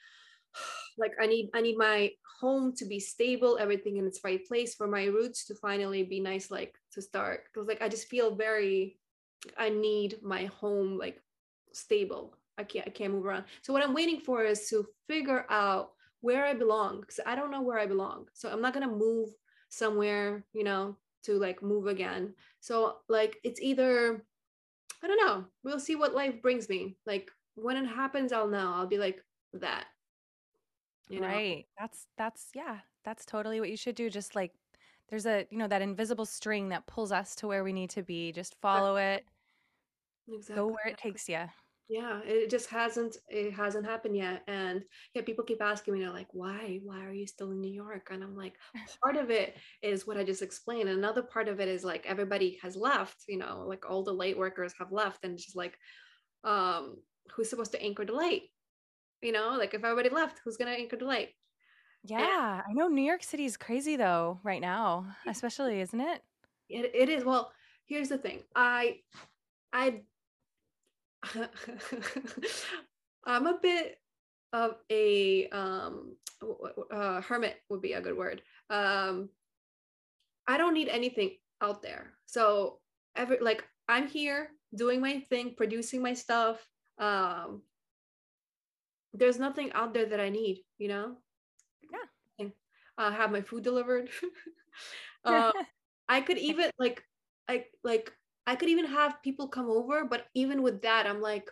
S1: like i need i need my home to be stable everything in its right place for my roots to finally be nice like to start because like i just feel very i need my home like stable i can't i can't move around so what i'm waiting for is to figure out where i belong because i don't know where i belong so i'm not going to move somewhere you know to like move again so like it's either i don't know we'll see what life brings me like when it happens i'll know i'll be like that
S2: you know? Right. That's that's yeah, that's totally what you should do. Just like there's a, you know, that invisible string that pulls us to where we need to be. Just follow it. Exactly. Go where it takes you.
S1: Yeah, it just hasn't it hasn't happened yet. And yeah, people keep asking me, they're like, why? Why are you still in New York? And I'm like, part of it is what I just explained. Another part of it is like everybody has left, you know, like all the light workers have left. And it's just like, um, who's supposed to anchor the light? you know like if everybody left who's gonna anchor the light
S2: yeah and, i know new york city is crazy though right now especially isn't it?
S1: it it is well here's the thing i i i'm a bit of a um uh, hermit would be a good word um i don't need anything out there so every like i'm here doing my thing producing my stuff um there's nothing out there that I need, you know?
S2: Yeah.
S1: I have my food delivered. uh, I could even like, I like, I could even have people come over, but even with that, I'm like,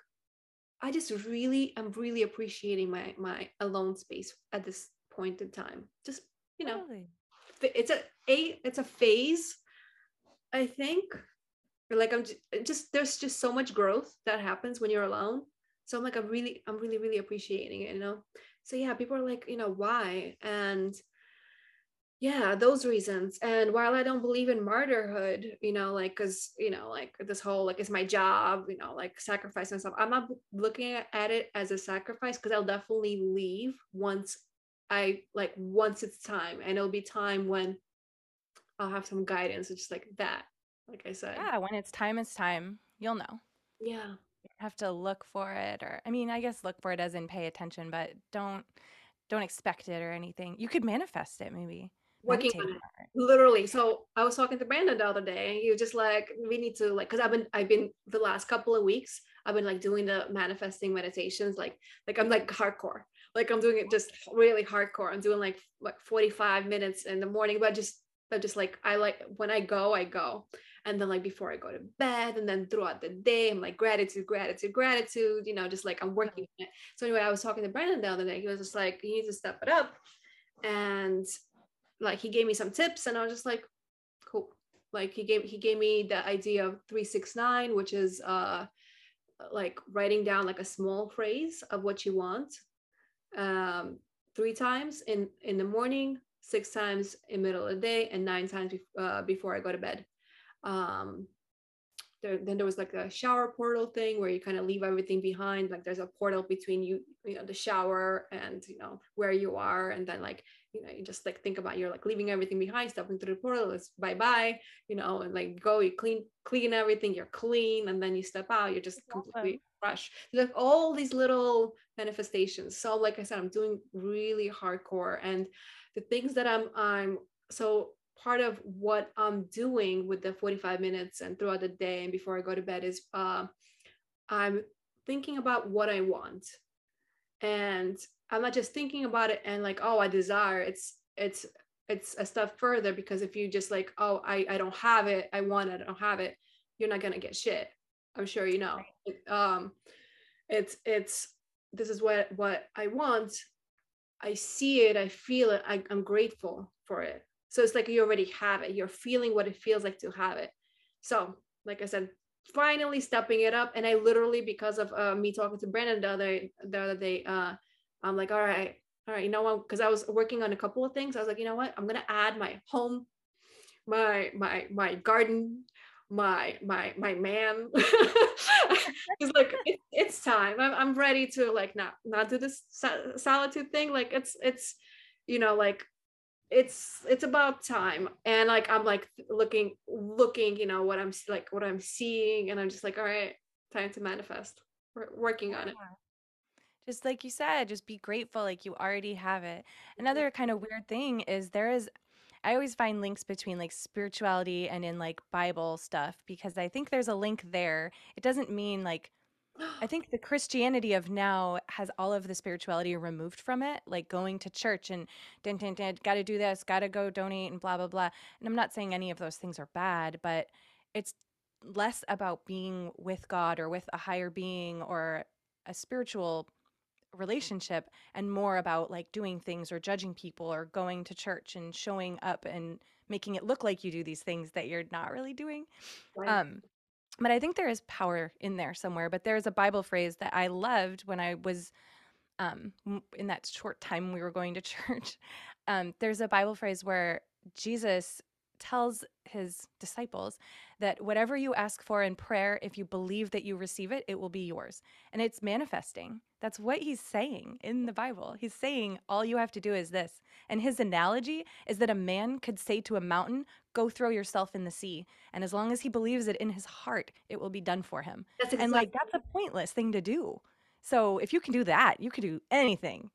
S1: I just really, I'm really appreciating my my alone space at this point in time. Just you know, really? it's a a it's a phase, I think. Like I'm just, just there's just so much growth that happens when you're alone so i'm like i'm really i'm really really appreciating it you know so yeah people are like you know why and yeah those reasons and while i don't believe in martyrhood you know like because you know like this whole like it's my job you know like sacrifice and stuff i'm not looking at it as a sacrifice because i'll definitely leave once i like once it's time and it'll be time when i'll have some guidance it's just like that like i said.
S2: Yeah when it's time it's time you'll know.
S1: Yeah.
S2: You have to look for it or i mean i guess look for it as in pay attention but don't don't expect it or anything. You could manifest it maybe
S1: working on it literally so i was talking to brandon the other day he was just like we need to like because i've been i've been the last couple of weeks i've been like doing the manifesting meditations like like i'm like hardcore. Like i'm doing it just really hardcore. I'm doing like like 45 minutes in the morning but just but just like i like when i go i go. And then like before i go to bed and then throughout the day i'm like gratitude gratitude gratitude you know just like i'm working on it. So anyway i was talking to brandon the other day he was just like you need to step it up. And like he gave me some tips and I was just like, cool. Like he gave he gave me the idea of 369, which is uh like writing down like a small phrase of what you want um three times in in the morning six times in middle of the day and nine times uh, before i go to bed um there, then there was like a shower portal thing where you kind of leave everything behind like there's a portal between you you know the shower and you know where you are and then like you know you just like think about you're like leaving everything behind stepping through the portal it's bye bye you know and like go you clean clean everything you're clean and then you step out you're just completely fresh. Like all these little manifestations. So like i said i'm doing really hardcore and the things that i'm i'm so part of what i'm doing with the 45 minutes and throughout the day and before i go to bed is uh, i'm thinking about what i want. And i'm not just thinking about it and like oh i desire. It's it's it's a step further because if you just like oh i i don't have it i want it i don't have it you're not gonna get shit. I'm sure you know. Um it's it's this is what what i want. I see it i feel it I, i'm grateful for it. So it's like you already have it. You're feeling what it feels like to have it. So like i said finally stepping it up. And i literally because of uh, me talking to brandon the other the other day uh, i'm like all right all right you know what? Because i was working on a couple of things. I was like you know what? I'm gonna add my home my my my garden my my my man. It's like it, it's time. I'm, I'm ready to like not not do this solitude thing. Like it's it's you know like it's it's about time. And like i'm like looking looking you know what i'm like what i'm seeing. And i'm just like all right time to manifest. We're working on it
S2: just like you said just be grateful like you already have it. Another kind of weird thing is there is i always find links between like spirituality and in like bible stuff because i think there's a link there. It doesn't mean like I think the Christianity of now has all of the spirituality removed from it, like going to church and dun, dun, dun, got to do this, got to go donate and blah, blah, blah. And I'm not saying any of those things are bad, but it's less about being with God or with a higher being or a spiritual relationship and more about like doing things or judging people or going to church and showing up and making it look like you do these things that you're not really doing. Right. Um, but I think there is power in there somewhere. But there's a Bible phrase that I loved when I was um, in that short time we were going to church. Um, there's a Bible phrase where Jesus tells his disciples that whatever you ask for in prayer, if you believe that you receive it, it will be yours. And it's manifesting. That's what he's saying in the Bible. He's saying all you have to do is this. And his analogy is that a man could say to a mountain, Go throw yourself in the sea. And as long as he believes it in his heart, it will be done for him. That's exactly- and like, that's a pointless thing to do. So if you can do that, you can do anything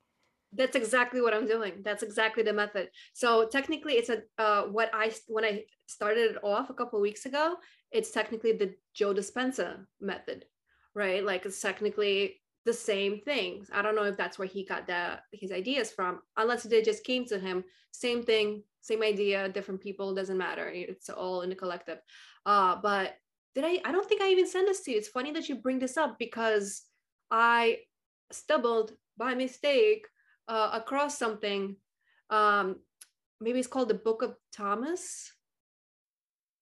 S1: that's exactly what i'm doing that's exactly the method so technically it's a uh, what i when i started it off a couple weeks ago it's technically the joe dispenza method right like it's technically the same things i don't know if that's where he got the his ideas from unless they just came to him same thing same idea different people doesn't matter it's all in the collective uh but did i i don't think i even sent this to you it's funny that you bring this up because i stumbled by mistake uh, across something. Um, maybe it's called the Book of Thomas.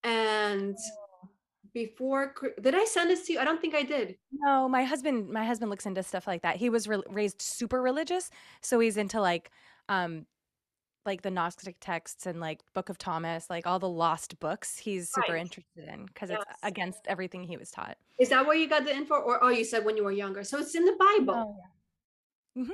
S1: And before, did I send this to you? I don't think I did.
S2: No, my husband, my husband looks into stuff like that. He was re- raised super religious, so he's into like um, like the Gnostic texts and like Book of Thomas, like all the lost books, he's super
S1: Right.
S2: interested in because it's against everything he was taught.
S1: Is that where you got the info? Or oh, you said when you were younger. So it's in the Bible.
S2: Oh, yeah. hmm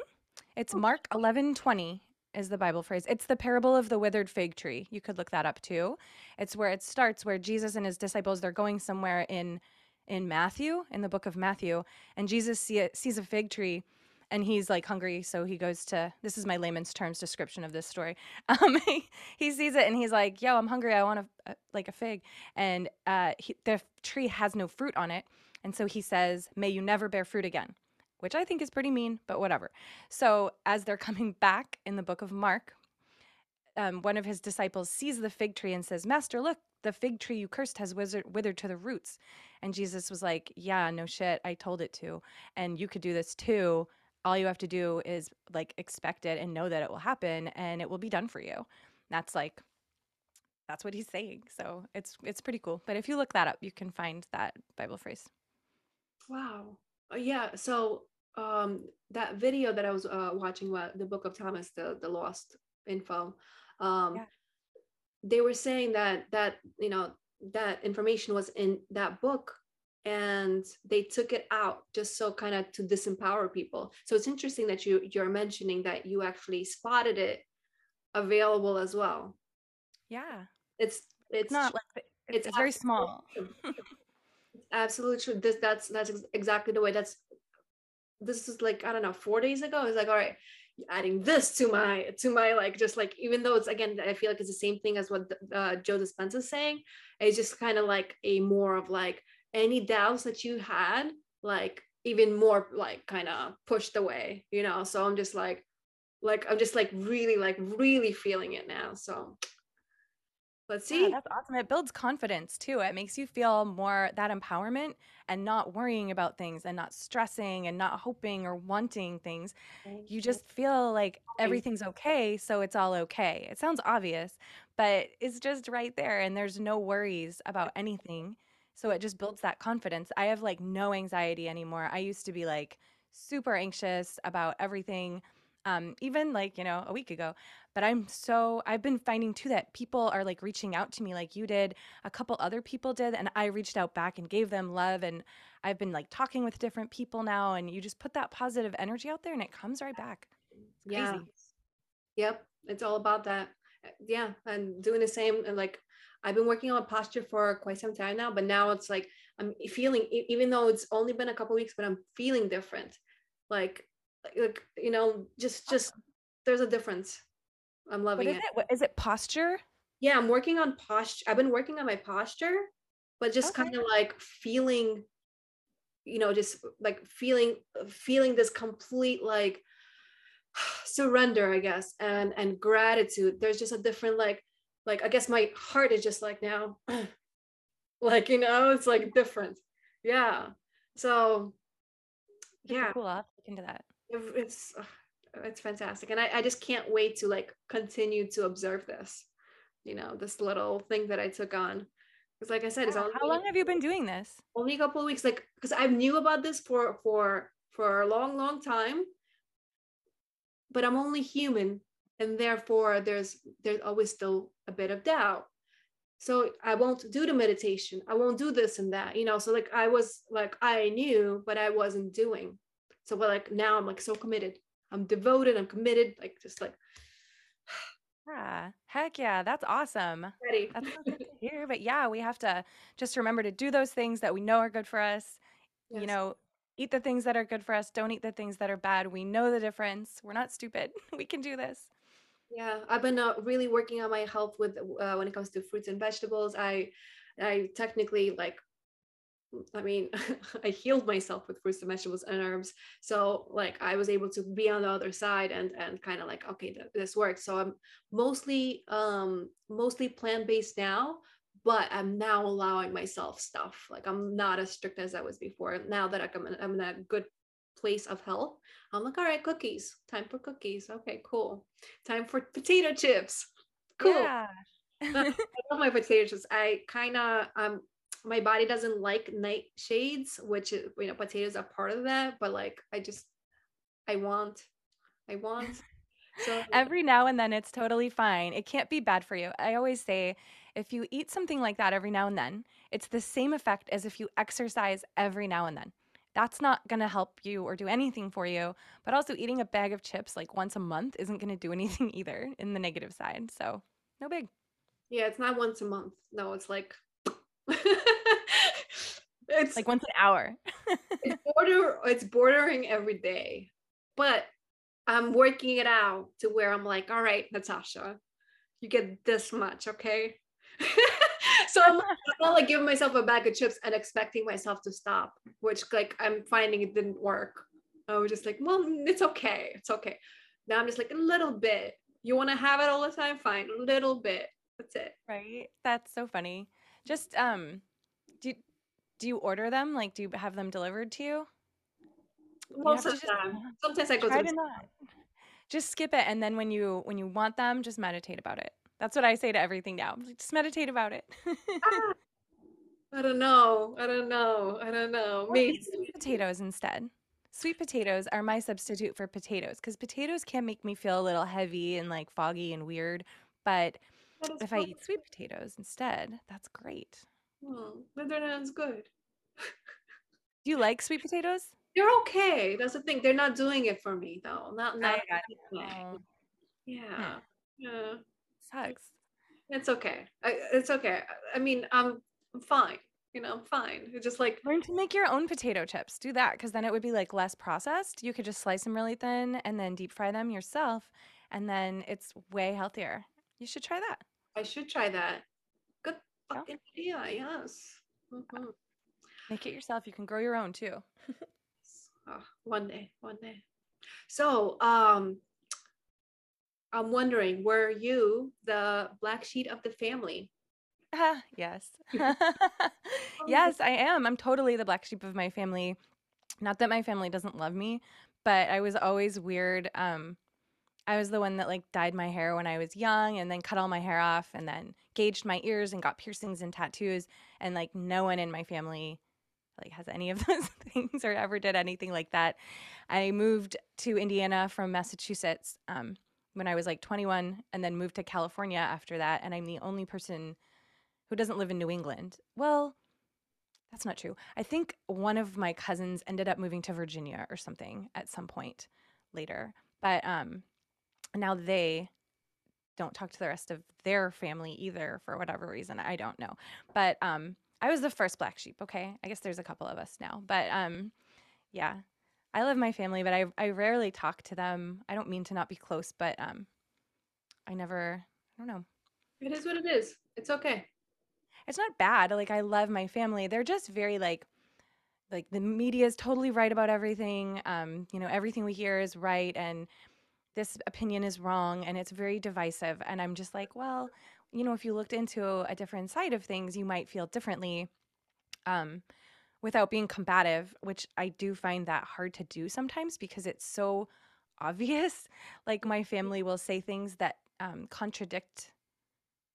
S2: It's
S1: Oh.
S2: Mark eleven twenty is the Bible phrase. It's the parable of the withered fig tree. You could look that up too. It's where it starts, where Jesus and his disciples they're going somewhere in in Matthew, in the book of Matthew, and Jesus see sees a fig tree, and he's like hungry, so he goes to. This is my layman's terms description of this story. Um, he, he sees it and he's like, "Yo, I'm hungry. I want a, a like a fig," and uh, he, the tree has no fruit on it, and so he says, "May you never bear fruit again." Which I think is pretty mean, but whatever. So, as they're coming back in the book of Mark, um, one of his disciples sees the fig tree and says, Master, look, the fig tree you cursed has withered, to the roots. And Jesus was like, Yeah, no shit. I told it to. And you could do this too. All you have to do is like expect it and know that it will happen and it will be done for you. That's like, that's what he's saying. So it's it's pretty cool. But if you look that up, you can find that Bible phrase.
S1: Wow. Uh, yeah. So um, that video that I was uh, watching, what the Book of Thomas, the the lost info, um,
S2: Yeah.
S1: they were saying that that you know that information was in that book, and they took it out just so kind of to disempower people. So it's interesting that you you're mentioning that you actually spotted it available as well.
S2: Yeah.
S1: It's it's
S2: It's not like it's,
S1: it's
S2: very small.
S1: absolutely true. This that's that's exactly the way. That's this is like I don't know, four days ago. It's like all right, adding this to my to my like just like even though it's again I feel like it's the same thing as what uh, Joe Dispenza is saying. It's just kind of like a more of like any doubts that you had, like even more like kind of pushed away, you know. So I'm just like like I'm just like really like really feeling it now. So let's
S2: Yeah,
S1: see.
S2: that's awesome. It builds confidence too. It makes you feel more that empowerment and not worrying about things and not stressing and not hoping or wanting things. You just feel like everything's okay, so it's all okay. It sounds obvious, but it's just right there and there's no worries about anything. So it just builds that confidence. I have like no anxiety anymore. I used to be like super anxious about everything. Um, even like, you know, a week ago. But I'm so I've been finding too that people are like reaching out to me like you did, a couple other people did, and I reached out back and gave them love and I've been like talking with different people now and you just put that positive energy out there and it comes right back. It's
S1: Yeah.
S2: crazy.
S1: Yep, it's all about that. Uh, Yeah, and doing the same. And like, I've been working on posture for quite some time now, but now it's like I'm feeling, even though it's only been a couple weeks, but I'm feeling different. Like, like you know, just just there's a difference. I'm loving
S2: is
S1: it.
S2: it? What is it posture?
S1: Yeah, I'm working on posture. I've been working on my posture, but just
S2: Okay.
S1: kind of like feeling, you know, just like feeling feeling this complete like surrender, I guess, and and gratitude. There's just a different like like I guess my heart is just like now, like you know, it's like mm-hmm. different. Yeah. So yeah,
S2: cool. I'll look into that.
S1: It- it's it's fantastic, and I I just can't wait to like continue to observe this. You know, this little thing that I took on. Because like I said, it's only
S2: How long have you been doing this?
S1: only a couple of weeks. Like because i knew about this for for for a long long time. But i'm only human and therefore there's there's always still a bit of doubt. So i won't do the meditation. I won't do this and that you know? So like i was like i knew but i wasn't doing so but like now i'm like so committed i'm devoted i'm committed like just like
S2: Yeah. Heck yeah. That's awesome.
S1: ready
S2: That's so good to hear. But yeah, we have to just remember to do those things that we know are good for us. You know, eat the things that are good for us. Don't eat the things that are bad. We know the difference. We're not stupid. We can do this.
S1: Yeah, I've been uh, really working on my health with uh, when it comes to fruits and vegetables. I I technically like I mean, I healed myself with fruits and vegetables and herbs. So like I was able to be on the other side and and kind of like okay, th- this works. So I'm mostly um mostly plant-based now, but I'm now allowing myself stuff. Like I'm not as strict as I was before. Now that I'm in, I'm in a good place of health, I'm like, all right, cookies. Time for cookies. Okay, cool. Time for potato chips. Cool.
S2: Yeah.
S1: I love my potato chips. I kind of um my body doesn't like nightshades, which uh, you know potatoes are part of that, but like I just I want I want
S2: So every now and then it's totally fine. It can't be bad for you. I always say if you eat something like that every now and then, it's the same effect as if you exercise every now and then. That's not going to help you or do anything for you. But also, eating a bag of chips like once a month isn't going to do anything either in the negative side. So, no big.
S1: Yeah, it's not once a month. No, it's like
S2: it's like once an hour.
S1: it's border it's bordering every day. But I'm working it out to where I'm like, all right, Natasha, you get this much, okay? so I'm, I'm not like giving myself a bag of chips and expecting myself to stop, which like I'm finding it didn't work. I was just like, well, mm, it's okay. It's okay. Now I'm just like a little bit. You want to have it all the time? Fine. A little bit. That's it.
S2: Right. That's so funny. Just um do you, do you order them? Like do you have them delivered to you?
S1: Most of the time. Sometimes I go to, to not.
S2: Just skip it and then when you when you want them, just meditate about it. That's what I say to everything now. Just meditate about it.
S1: ah, I don't know. I don't know. I don't know. Maybe
S2: sweet potatoes instead. Sweet potatoes are my substitute for potatoes because potatoes can make me feel a little heavy and like foggy and weird. But if I eat sweet potatoes instead, that's great.
S1: Hmm, but they're not as good.
S2: Do you like sweet potatoes?
S1: They're okay. That's the thing. They're not doing it for me though. Not not.
S2: Oh.
S1: Yeah. Yeah
S2: sucks.
S1: It's okay. I, it's okay. I mean, I'm, I'm fine. You know, I'm fine. It's just like
S2: learn to make your own potato chips. Do that because then it would be like less processed. You could just slice them really thin and then deep fry them yourself, and then it's way healthier. You should try that.
S1: I should try that. Good fucking yeah. idea. Yes. Mm-hmm.
S2: Make it yourself. You can grow your own too.
S1: oh, one day, one day. So, um, I'm wondering, were you the black sheep of the family?
S2: Uh, yes. yes, I am. I'm totally the black sheep of my family. Not that my family doesn't love me, but I was always weird. Um, I was the one that like dyed my hair when I was young and then cut all my hair off and then gauged my ears and got piercings and tattoos and like no one in my family like has any of those things or ever did anything like that. I moved to Indiana from Massachusetts. Um, when I was like 21 and then moved to California after that. And I'm the only person who doesn't live in New England. Well, that's not true. I think one of my cousins ended up moving to Virginia or something at some point later. But um, now they don't talk to the rest of their family either for whatever reason. I don't know. But um, I was the first black sheep. Okay, I guess there's a couple of us now. But um, yeah, I love my family, but I I rarely talk to them. I don't mean to not be close, but um, I never. I don't know.
S1: It is what it is. It's okay.
S2: It's not bad. Like I love my family. They're just very like like the media is totally right about everything. Um, you know, everything we hear is right and this opinion is wrong and it's very divisive. And I'm just like, well, you know, if you looked into a different side of things, you might feel differently. Um, without being combative, which I do find that hard to do sometimes because it's so obvious. Like my family will say things that um, contradict,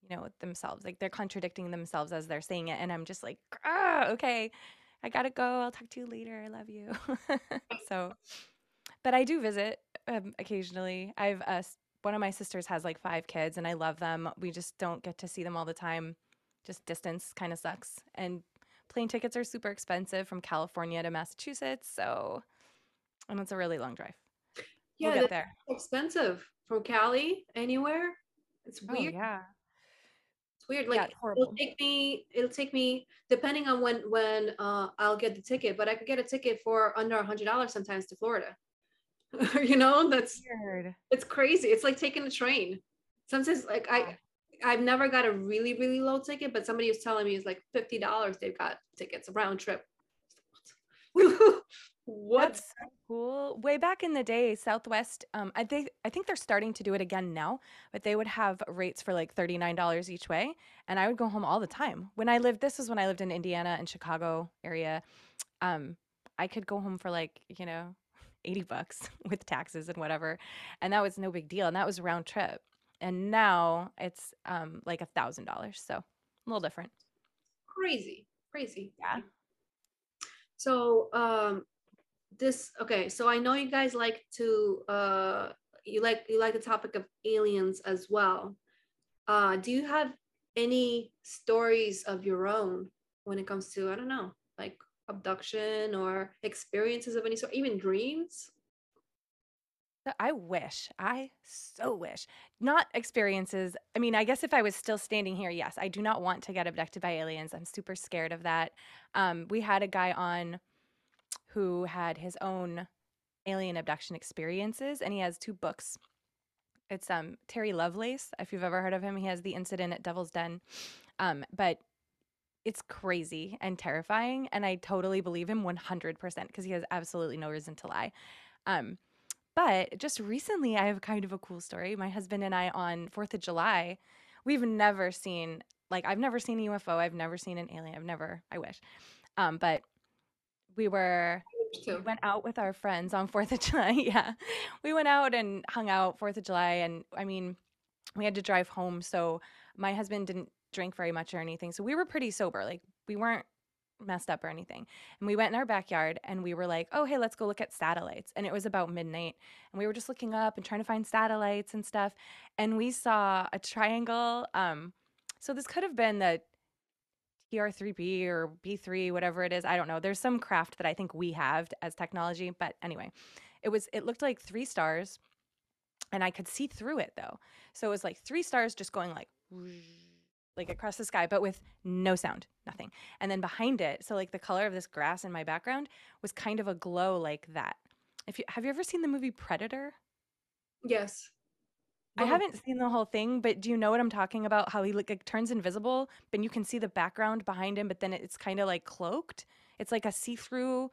S2: you know, themselves. Like they're contradicting themselves as they're saying it, and I'm just like, ah, okay, I gotta go. I'll talk to you later. I love you. so, but I do visit um, occasionally. I've uh, one of my sisters has like five kids, and I love them. We just don't get to see them all the time. Just distance kind of sucks, and plane tickets are super expensive from California to Massachusetts. So, and it's a really long drive.
S1: Yeah, we'll get there. Expensive from Cali anywhere. It's oh, weird.
S2: Oh, yeah.
S1: It's weird. Like yeah, it'll take me. It'll take me depending on when when uh, I'll get the ticket. But I could get a ticket for under a hundred dollars sometimes to Florida. you know, that's weird. It's crazy. It's like taking a train. Sometimes, like I, I've never got a really, really low ticket, but somebody was telling me it's like fifty dollars. They've got tickets round trip.
S2: What's so cool? Way back in the day, Southwest, um, I think I think they're starting to do it again now, but they would have rates for like thirty nine dollars each way, and I would go home all the time. When I lived, this is when I lived in Indiana and Chicago area. Um, I could go home for like you know 80 bucks with taxes and whatever. And that was no big deal. And that was round trip and now it's um like a thousand dollars so a little different
S1: crazy crazy
S2: yeah
S1: so um this okay so i know you guys like to uh you like you like the topic of aliens as well. Uh, do you have any stories of your own when it comes to I don't know, abduction or experiences of any sort, even dreams?
S2: I wish, I so wish. Not experiences. I mean, I guess if I was still standing here, yes, I do not want to get abducted by aliens. I'm super scared of that. Um, we had a guy on who had his own alien abduction experiences, and he has two books. It's um Terry Lovelace, if you've ever heard of him. He has the incident at Devil's Den. Um, but it's crazy and terrifying, and I totally believe him 100% because he has absolutely no reason to lie. Um, but just recently, I have kind of a cool story. My husband and I on 4th of July, we've never seen, like, I've never seen a UFO. I've never seen an alien. I've never, I wish. Um, but we were, we went out with our friends on 4th of July. yeah. We went out and hung out 4th of July. And I mean, we had to drive home. So my husband didn't drink very much or anything. So we were pretty sober. Like, we weren't messed up or anything. And we went in our backyard and we were like, oh, hey, let's go look at satellites. And it was about midnight. And we were just looking up and trying to find satellites and stuff. And we saw a triangle. Um, so this could have been the TR3B or B3, whatever it is. I don't know. There's some craft that I think we have as technology. But anyway, it was, it looked like three stars. And I could see through it though. So it was like three stars just going like, like across the sky, but with no sound, nothing. And then behind it, so like the color of this grass in my background was kind of a glow like that. If you have you ever seen the movie Predator?
S1: Yes.
S2: I haven't seen the whole thing, but do you know what I'm talking about? How he like, turns invisible, but you can see the background behind him, but then it's kind of like cloaked. It's like a see-through.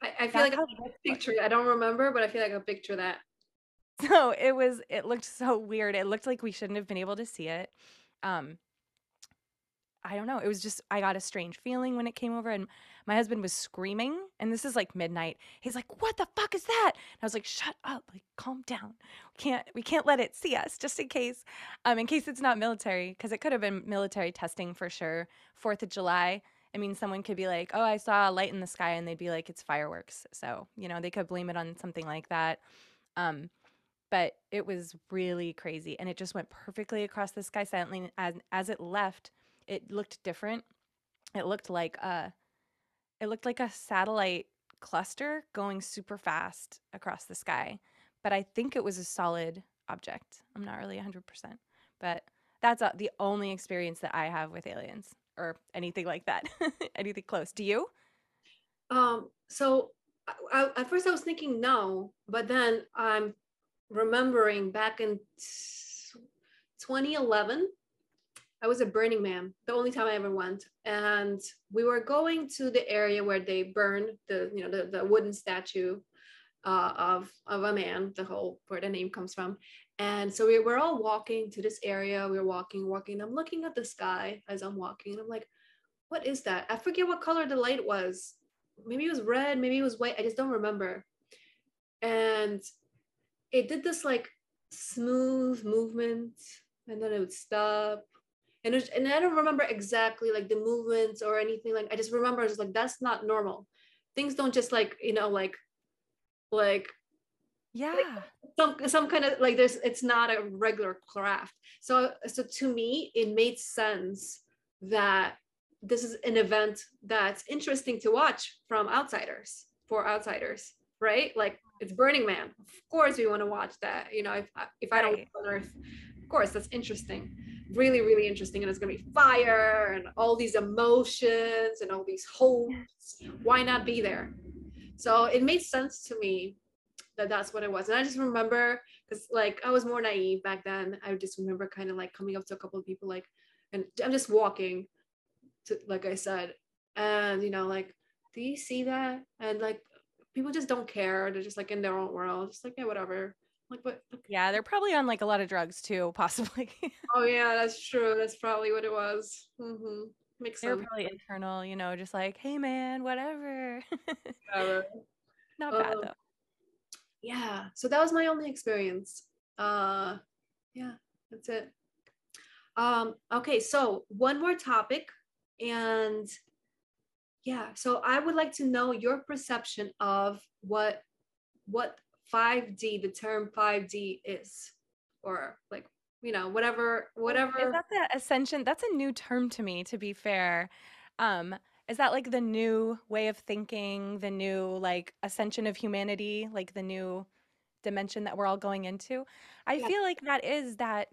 S1: I, I feel like a picture. I don't remember, but I feel like a picture that.
S2: So it was. It looked so weird. It looked like we shouldn't have been able to see it. Um, I don't know. It was just I got a strange feeling when it came over and my husband was screaming and this is like midnight. He's like, "What the fuck is that?" And I was like, "Shut up. Like calm down. We can't we can't let it see us just in case um in case it's not military because it could have been military testing for sure. 4th of July. I mean, someone could be like, "Oh, I saw a light in the sky," and they'd be like, "It's fireworks." So, you know, they could blame it on something like that. Um but it was really crazy and it just went perfectly across the sky silently as as it left it looked different. It looked like a it looked like a satellite cluster going super fast across the sky. But I think it was a solid object. I'm not really 100%. But that's the only experience that I have with aliens or anything like that. anything close. Do you?
S1: Um so I, at first I was thinking no, but then I'm remembering back in 2011 I was at Burning Man, the only time I ever went, and we were going to the area where they burned the you know the, the wooden statue uh, of of a man, the whole where the name comes from. And so we were all walking to this area. We were walking, walking. I'm looking at the sky as I'm walking, and I'm like, "What is that?" I forget what color the light was. Maybe it was red, maybe it was white. I just don't remember. And it did this like smooth movement, and then it would stop and was, and I don't remember exactly like the movements or anything like I just remember it's like that's not normal. Things don't just like you know like like
S2: yeah
S1: like some some kind of like there's it's not a regular craft. So so to me it made sense that this is an event that's interesting to watch from outsiders for outsiders right like it's burning man of course we want to watch that you know if if i don't on earth course that's interesting really, really interesting. And it's going to be fire and all these emotions and all these hopes. Why not be there? So it made sense to me that that's what it was. And I just remember because like I was more naive back then. I just remember kind of like coming up to a couple of people like, and I'm just walking to, like I said, and you know, like, do you see that? And like, people just don't care. They're just like in their own world, just like, yeah, whatever. Like what?
S2: Yeah, they're probably on like a lot of drugs too, possibly.
S1: oh yeah, that's true. That's probably what it was. Mm-hmm. Makes
S2: they're sense. probably internal, you know, just like, hey man, whatever.
S1: whatever.
S2: Not bad um, though.
S1: Yeah. So that was my only experience. Uh, yeah, that's it. Um, okay, so one more topic, and yeah, so I would like to know your perception of what what 5D, the term 5D is, or like you know whatever whatever.
S2: Is that the ascension? That's a new term to me. To be fair, um, is that like the new way of thinking, the new like ascension of humanity, like the new dimension that we're all going into? I yeah. feel like that is that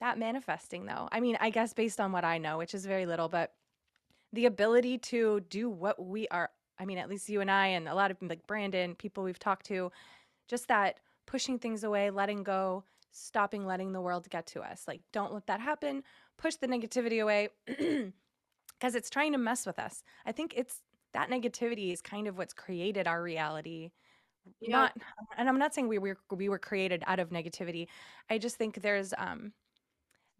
S2: that manifesting though. I mean, I guess based on what I know, which is very little, but the ability to do what we are I mean, at least you and I and a lot of like Brandon, people we've talked to, just that pushing things away, letting go, stopping letting the world get to us. Like don't let that happen. Push the negativity away because it's trying to mess with us. I think it's that negativity is kind of what's created our reality. Yeah. Not and I'm not saying we were we were created out of negativity. I just think there's um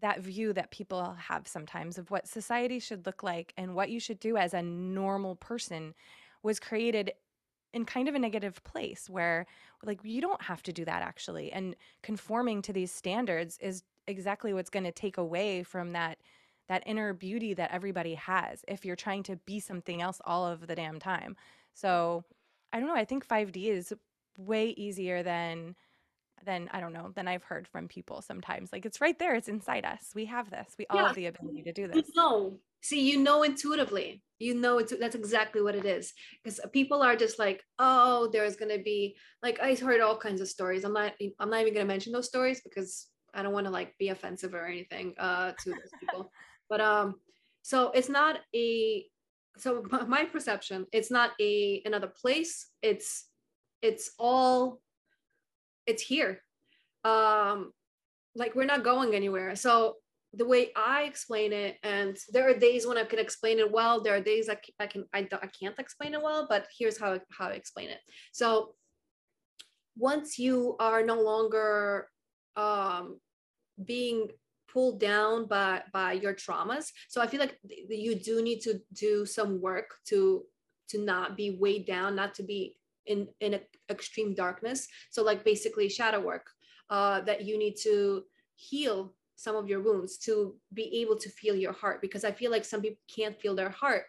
S2: that view that people have sometimes of what society should look like and what you should do as a normal person was created in kind of a negative place where like you don't have to do that actually and conforming to these standards is exactly what's going to take away from that that inner beauty that everybody has if you're trying to be something else all of the damn time so i don't know i think 5d is way easier than than I don't know than I've heard from people sometimes. Like it's right there, it's inside us. We have this. We all have the ability to do this.
S1: No, see, you know intuitively. You know it's that's exactly what it is. Because people are just like, oh, there's gonna be like I heard all kinds of stories. I'm not I'm not even gonna mention those stories because I don't want to like be offensive or anything uh to those people. but um, so it's not a so my perception, it's not a another place. It's it's all it's here um like we're not going anywhere so the way i explain it and there are days when i can explain it well there are days i, I can I, I can't explain it well but here's how, how i explain it. So once you are no longer um being pulled down by by your traumas so i feel like you do need to do some work to to not be weighed down not to be in in extreme darkness. So like basically shadow work uh, that you need to heal some of your wounds to be able to feel your heart because i feel like some people can't feel their heart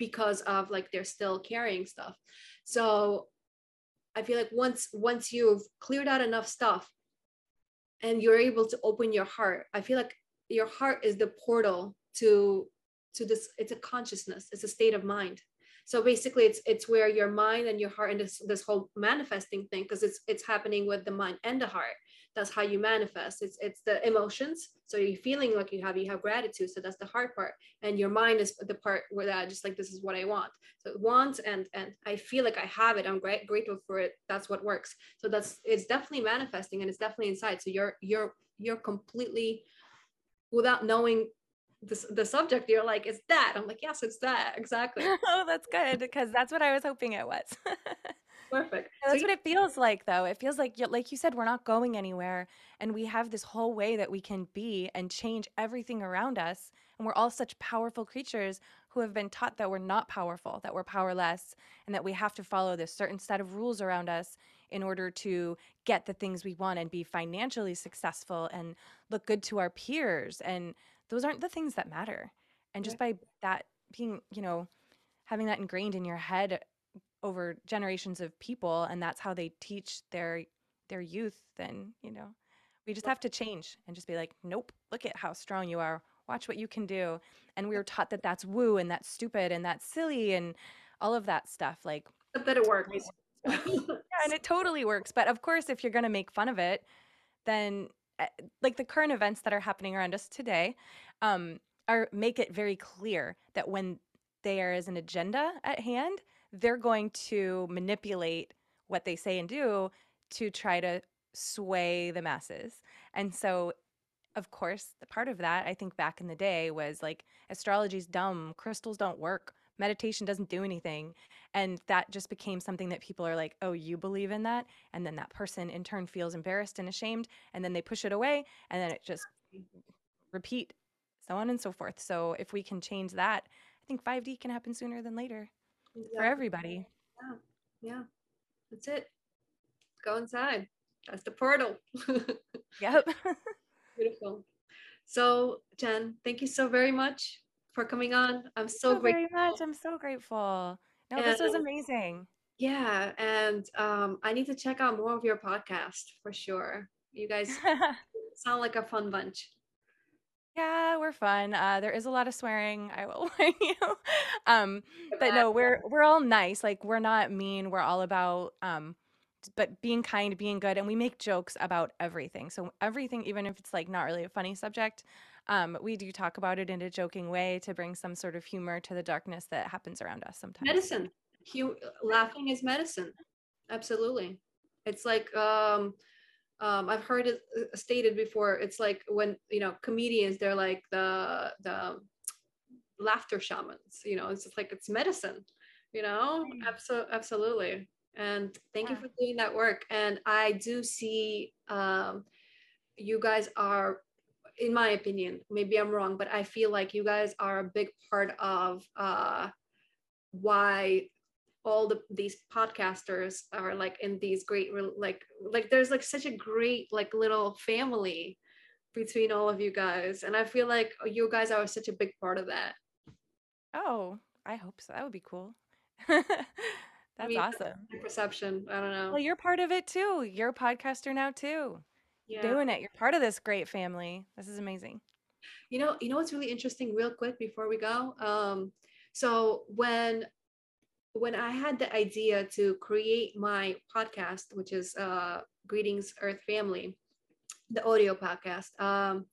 S1: because of like they're still carrying stuff. So i feel like once once you've cleared out enough stuff and you're able to open your heart i feel like your heart is the portal to to this it's a consciousness it's a state of mind. So basically it's it's where your mind and your heart and this this whole manifesting thing because it's it's happening with the mind and the heart that's how you manifest. It's it's the emotions. So you're feeling like you have you have gratitude. So that's the hard part. And your mind is the part where that just like this is what i want. So want and and i feel like i have it. I'm great grateful for it. That's what works. So that's it's definitely manifesting and it's definitely inside. So you're you're you're completely without knowing the, the subject you're like it's that. I'm like yes it's that. Exactly.
S2: Oh that's good because that's what i was hoping it was
S1: perfect.
S2: That's so what it feels like though. It feels like like you said we're not going anywhere and we have this whole way that we can be and change everything around us and we're all such powerful creatures who have been taught that we're not powerful that we're powerless and that we have to follow this certain set of rules around us in order to get the things we want and be financially successful and look good to our peers and those aren't the things that matter. And just by that being, you know, having that ingrained in your head over generations of people and that's how they teach their their youth then, you know, we just have to change and just be like, nope, look at how strong you are. Watch what you can do. And we were taught that that's woo and that's stupid and that's silly and all of that stuff. Like,
S1: but that it works.
S2: yeah, and it totally works. But of course, if you're going to make fun of it, then Eh, like the current events that are happening around us today um, are make it very clear that when there is an agenda at hand, they're going to manipulate what they say and do to try to sway the masses. And so of course, the part of that I think back in the day was like astrology's dumb, crystals don't work, meditation doesn't do anything. And that just became something that people are like, oh, you believe in that? And then that person in turn feels embarrassed and ashamed. And then they push it away. And then it just repeat, so on and so forth. So if we can change that, I think 5D can happen sooner than later exactly. for everybody.
S1: Yeah. Yeah. That's it. Go inside. That's the portal.
S2: yep.
S1: Beautiful. So, Jen, thank you so very much for coming on. I'm so,
S2: so
S1: grateful.
S2: very much. I'm so grateful. No, and, this was amazing.
S1: Yeah, and um, I need to check out more of your podcast for sure. You guys sound like a fun bunch.
S2: Yeah, we're fun. Uh, there is a lot of swearing. I will warn you. Um, but no, we're we're all nice. Like we're not mean. We're all about um, but being kind, being good, and we make jokes about everything. So everything, even if it's like not really a funny subject, um, we do talk about it in a joking way to bring some sort of humor to the darkness that happens around us sometimes.
S1: Medicine. Hu- laughing is medicine. Absolutely. It's like um, um, I've heard it uh, stated before. It's like when you know comedians, they're like the the laughter shamans. You know, it's like it's medicine. You know, mm. absolutely, absolutely. And thank yeah. you for doing that work. And I do see um, you guys are, in my opinion, maybe I'm wrong, but I feel like you guys are a big part of uh, why all the these podcasters are like in these great like like there's like such a great like little family between all of you guys and i feel like you guys are such a big part of that.
S2: Oh i hope so. That would be cool. That's I mean, awesome.
S1: perception. I don't know.
S2: Well you're part of it too. You're a podcaster now too. Yeah. doing it. You're part of this great family. This is amazing.
S1: You know you know what's really interesting real quick before we go? Um so when when I had the idea to create my podcast, which is uh, Greetings Earth Family, the audio podcast, um,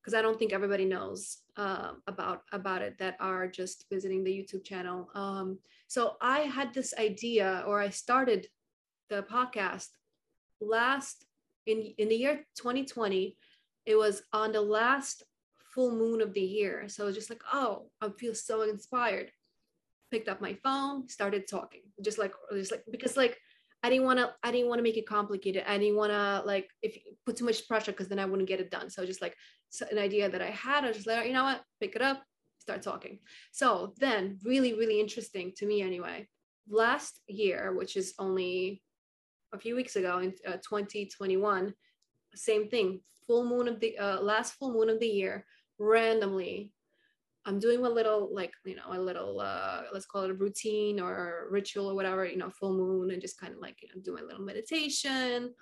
S1: because I don't think everybody knows um, about about it that are just visiting the YouTube channel. Um, so I had this idea, or I started the podcast last in in the year 2020. It was on the last full moon of the year, so just like, oh, I feel so inspired picked up my phone, started talking, just like just like because like I didn't want to I didn't want to make it complicated. I didn't want to like if put too much pressure because then I wouldn't get it done. So just like so an idea that I had, I just like, you know what, pick it up, start talking. So then, really, really interesting to me anyway. Last year, which is only a few weeks ago in uh, 2021, same thing. Full moon of the uh, last full moon of the year, randomly I'm doing a little like you know a little uh, let's call it a routine or ritual or whatever you know full moon and just kind of like you know do my little meditation.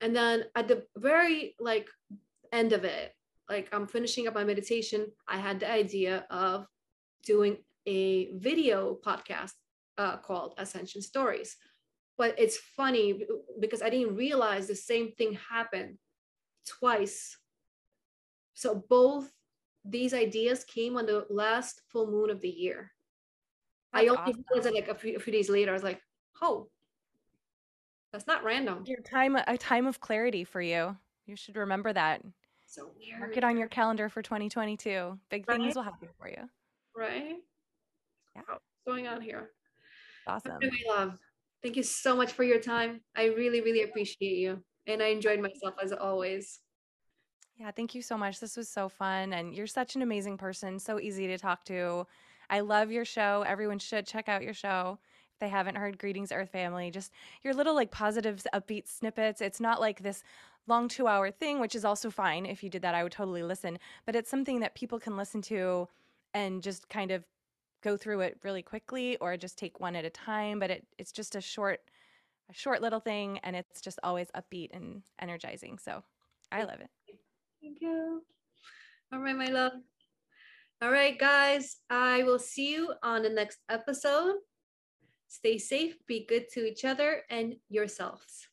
S1: And then at the very like end of it like I'm finishing up my meditation I had the idea of doing a video podcast uh, called Ascension Stories. But it's funny because I didn't realize the same thing happened twice. So both these ideas came on the last full moon of the year. That's I only awesome. realized it like a few, a few days later. I was like, oh, that's not random.
S2: Your time, a time of clarity for you. You should remember that.
S1: So weird.
S2: Mark it on your calendar for 2022. Big right? things will happen for you.
S1: Right? Yeah. What's going on here?
S2: Awesome.
S1: My love. Thank you so much for your time. I really, really appreciate you. And I enjoyed myself as always.
S2: Yeah, thank you so much. This was so fun. And you're such an amazing person, so easy to talk to. I love your show. Everyone should check out your show if they haven't heard Greetings Earth Family. Just your little like positive, upbeat snippets. It's not like this long two hour thing, which is also fine. If you did that, I would totally listen. But it's something that people can listen to and just kind of go through it really quickly or just take one at a time. But it, it's just a short, a short little thing and it's just always upbeat and energizing. So I love it.
S1: Thank you. All right, my love. All right, guys. I will see you on the next episode. Stay safe, be good to each other and yourselves.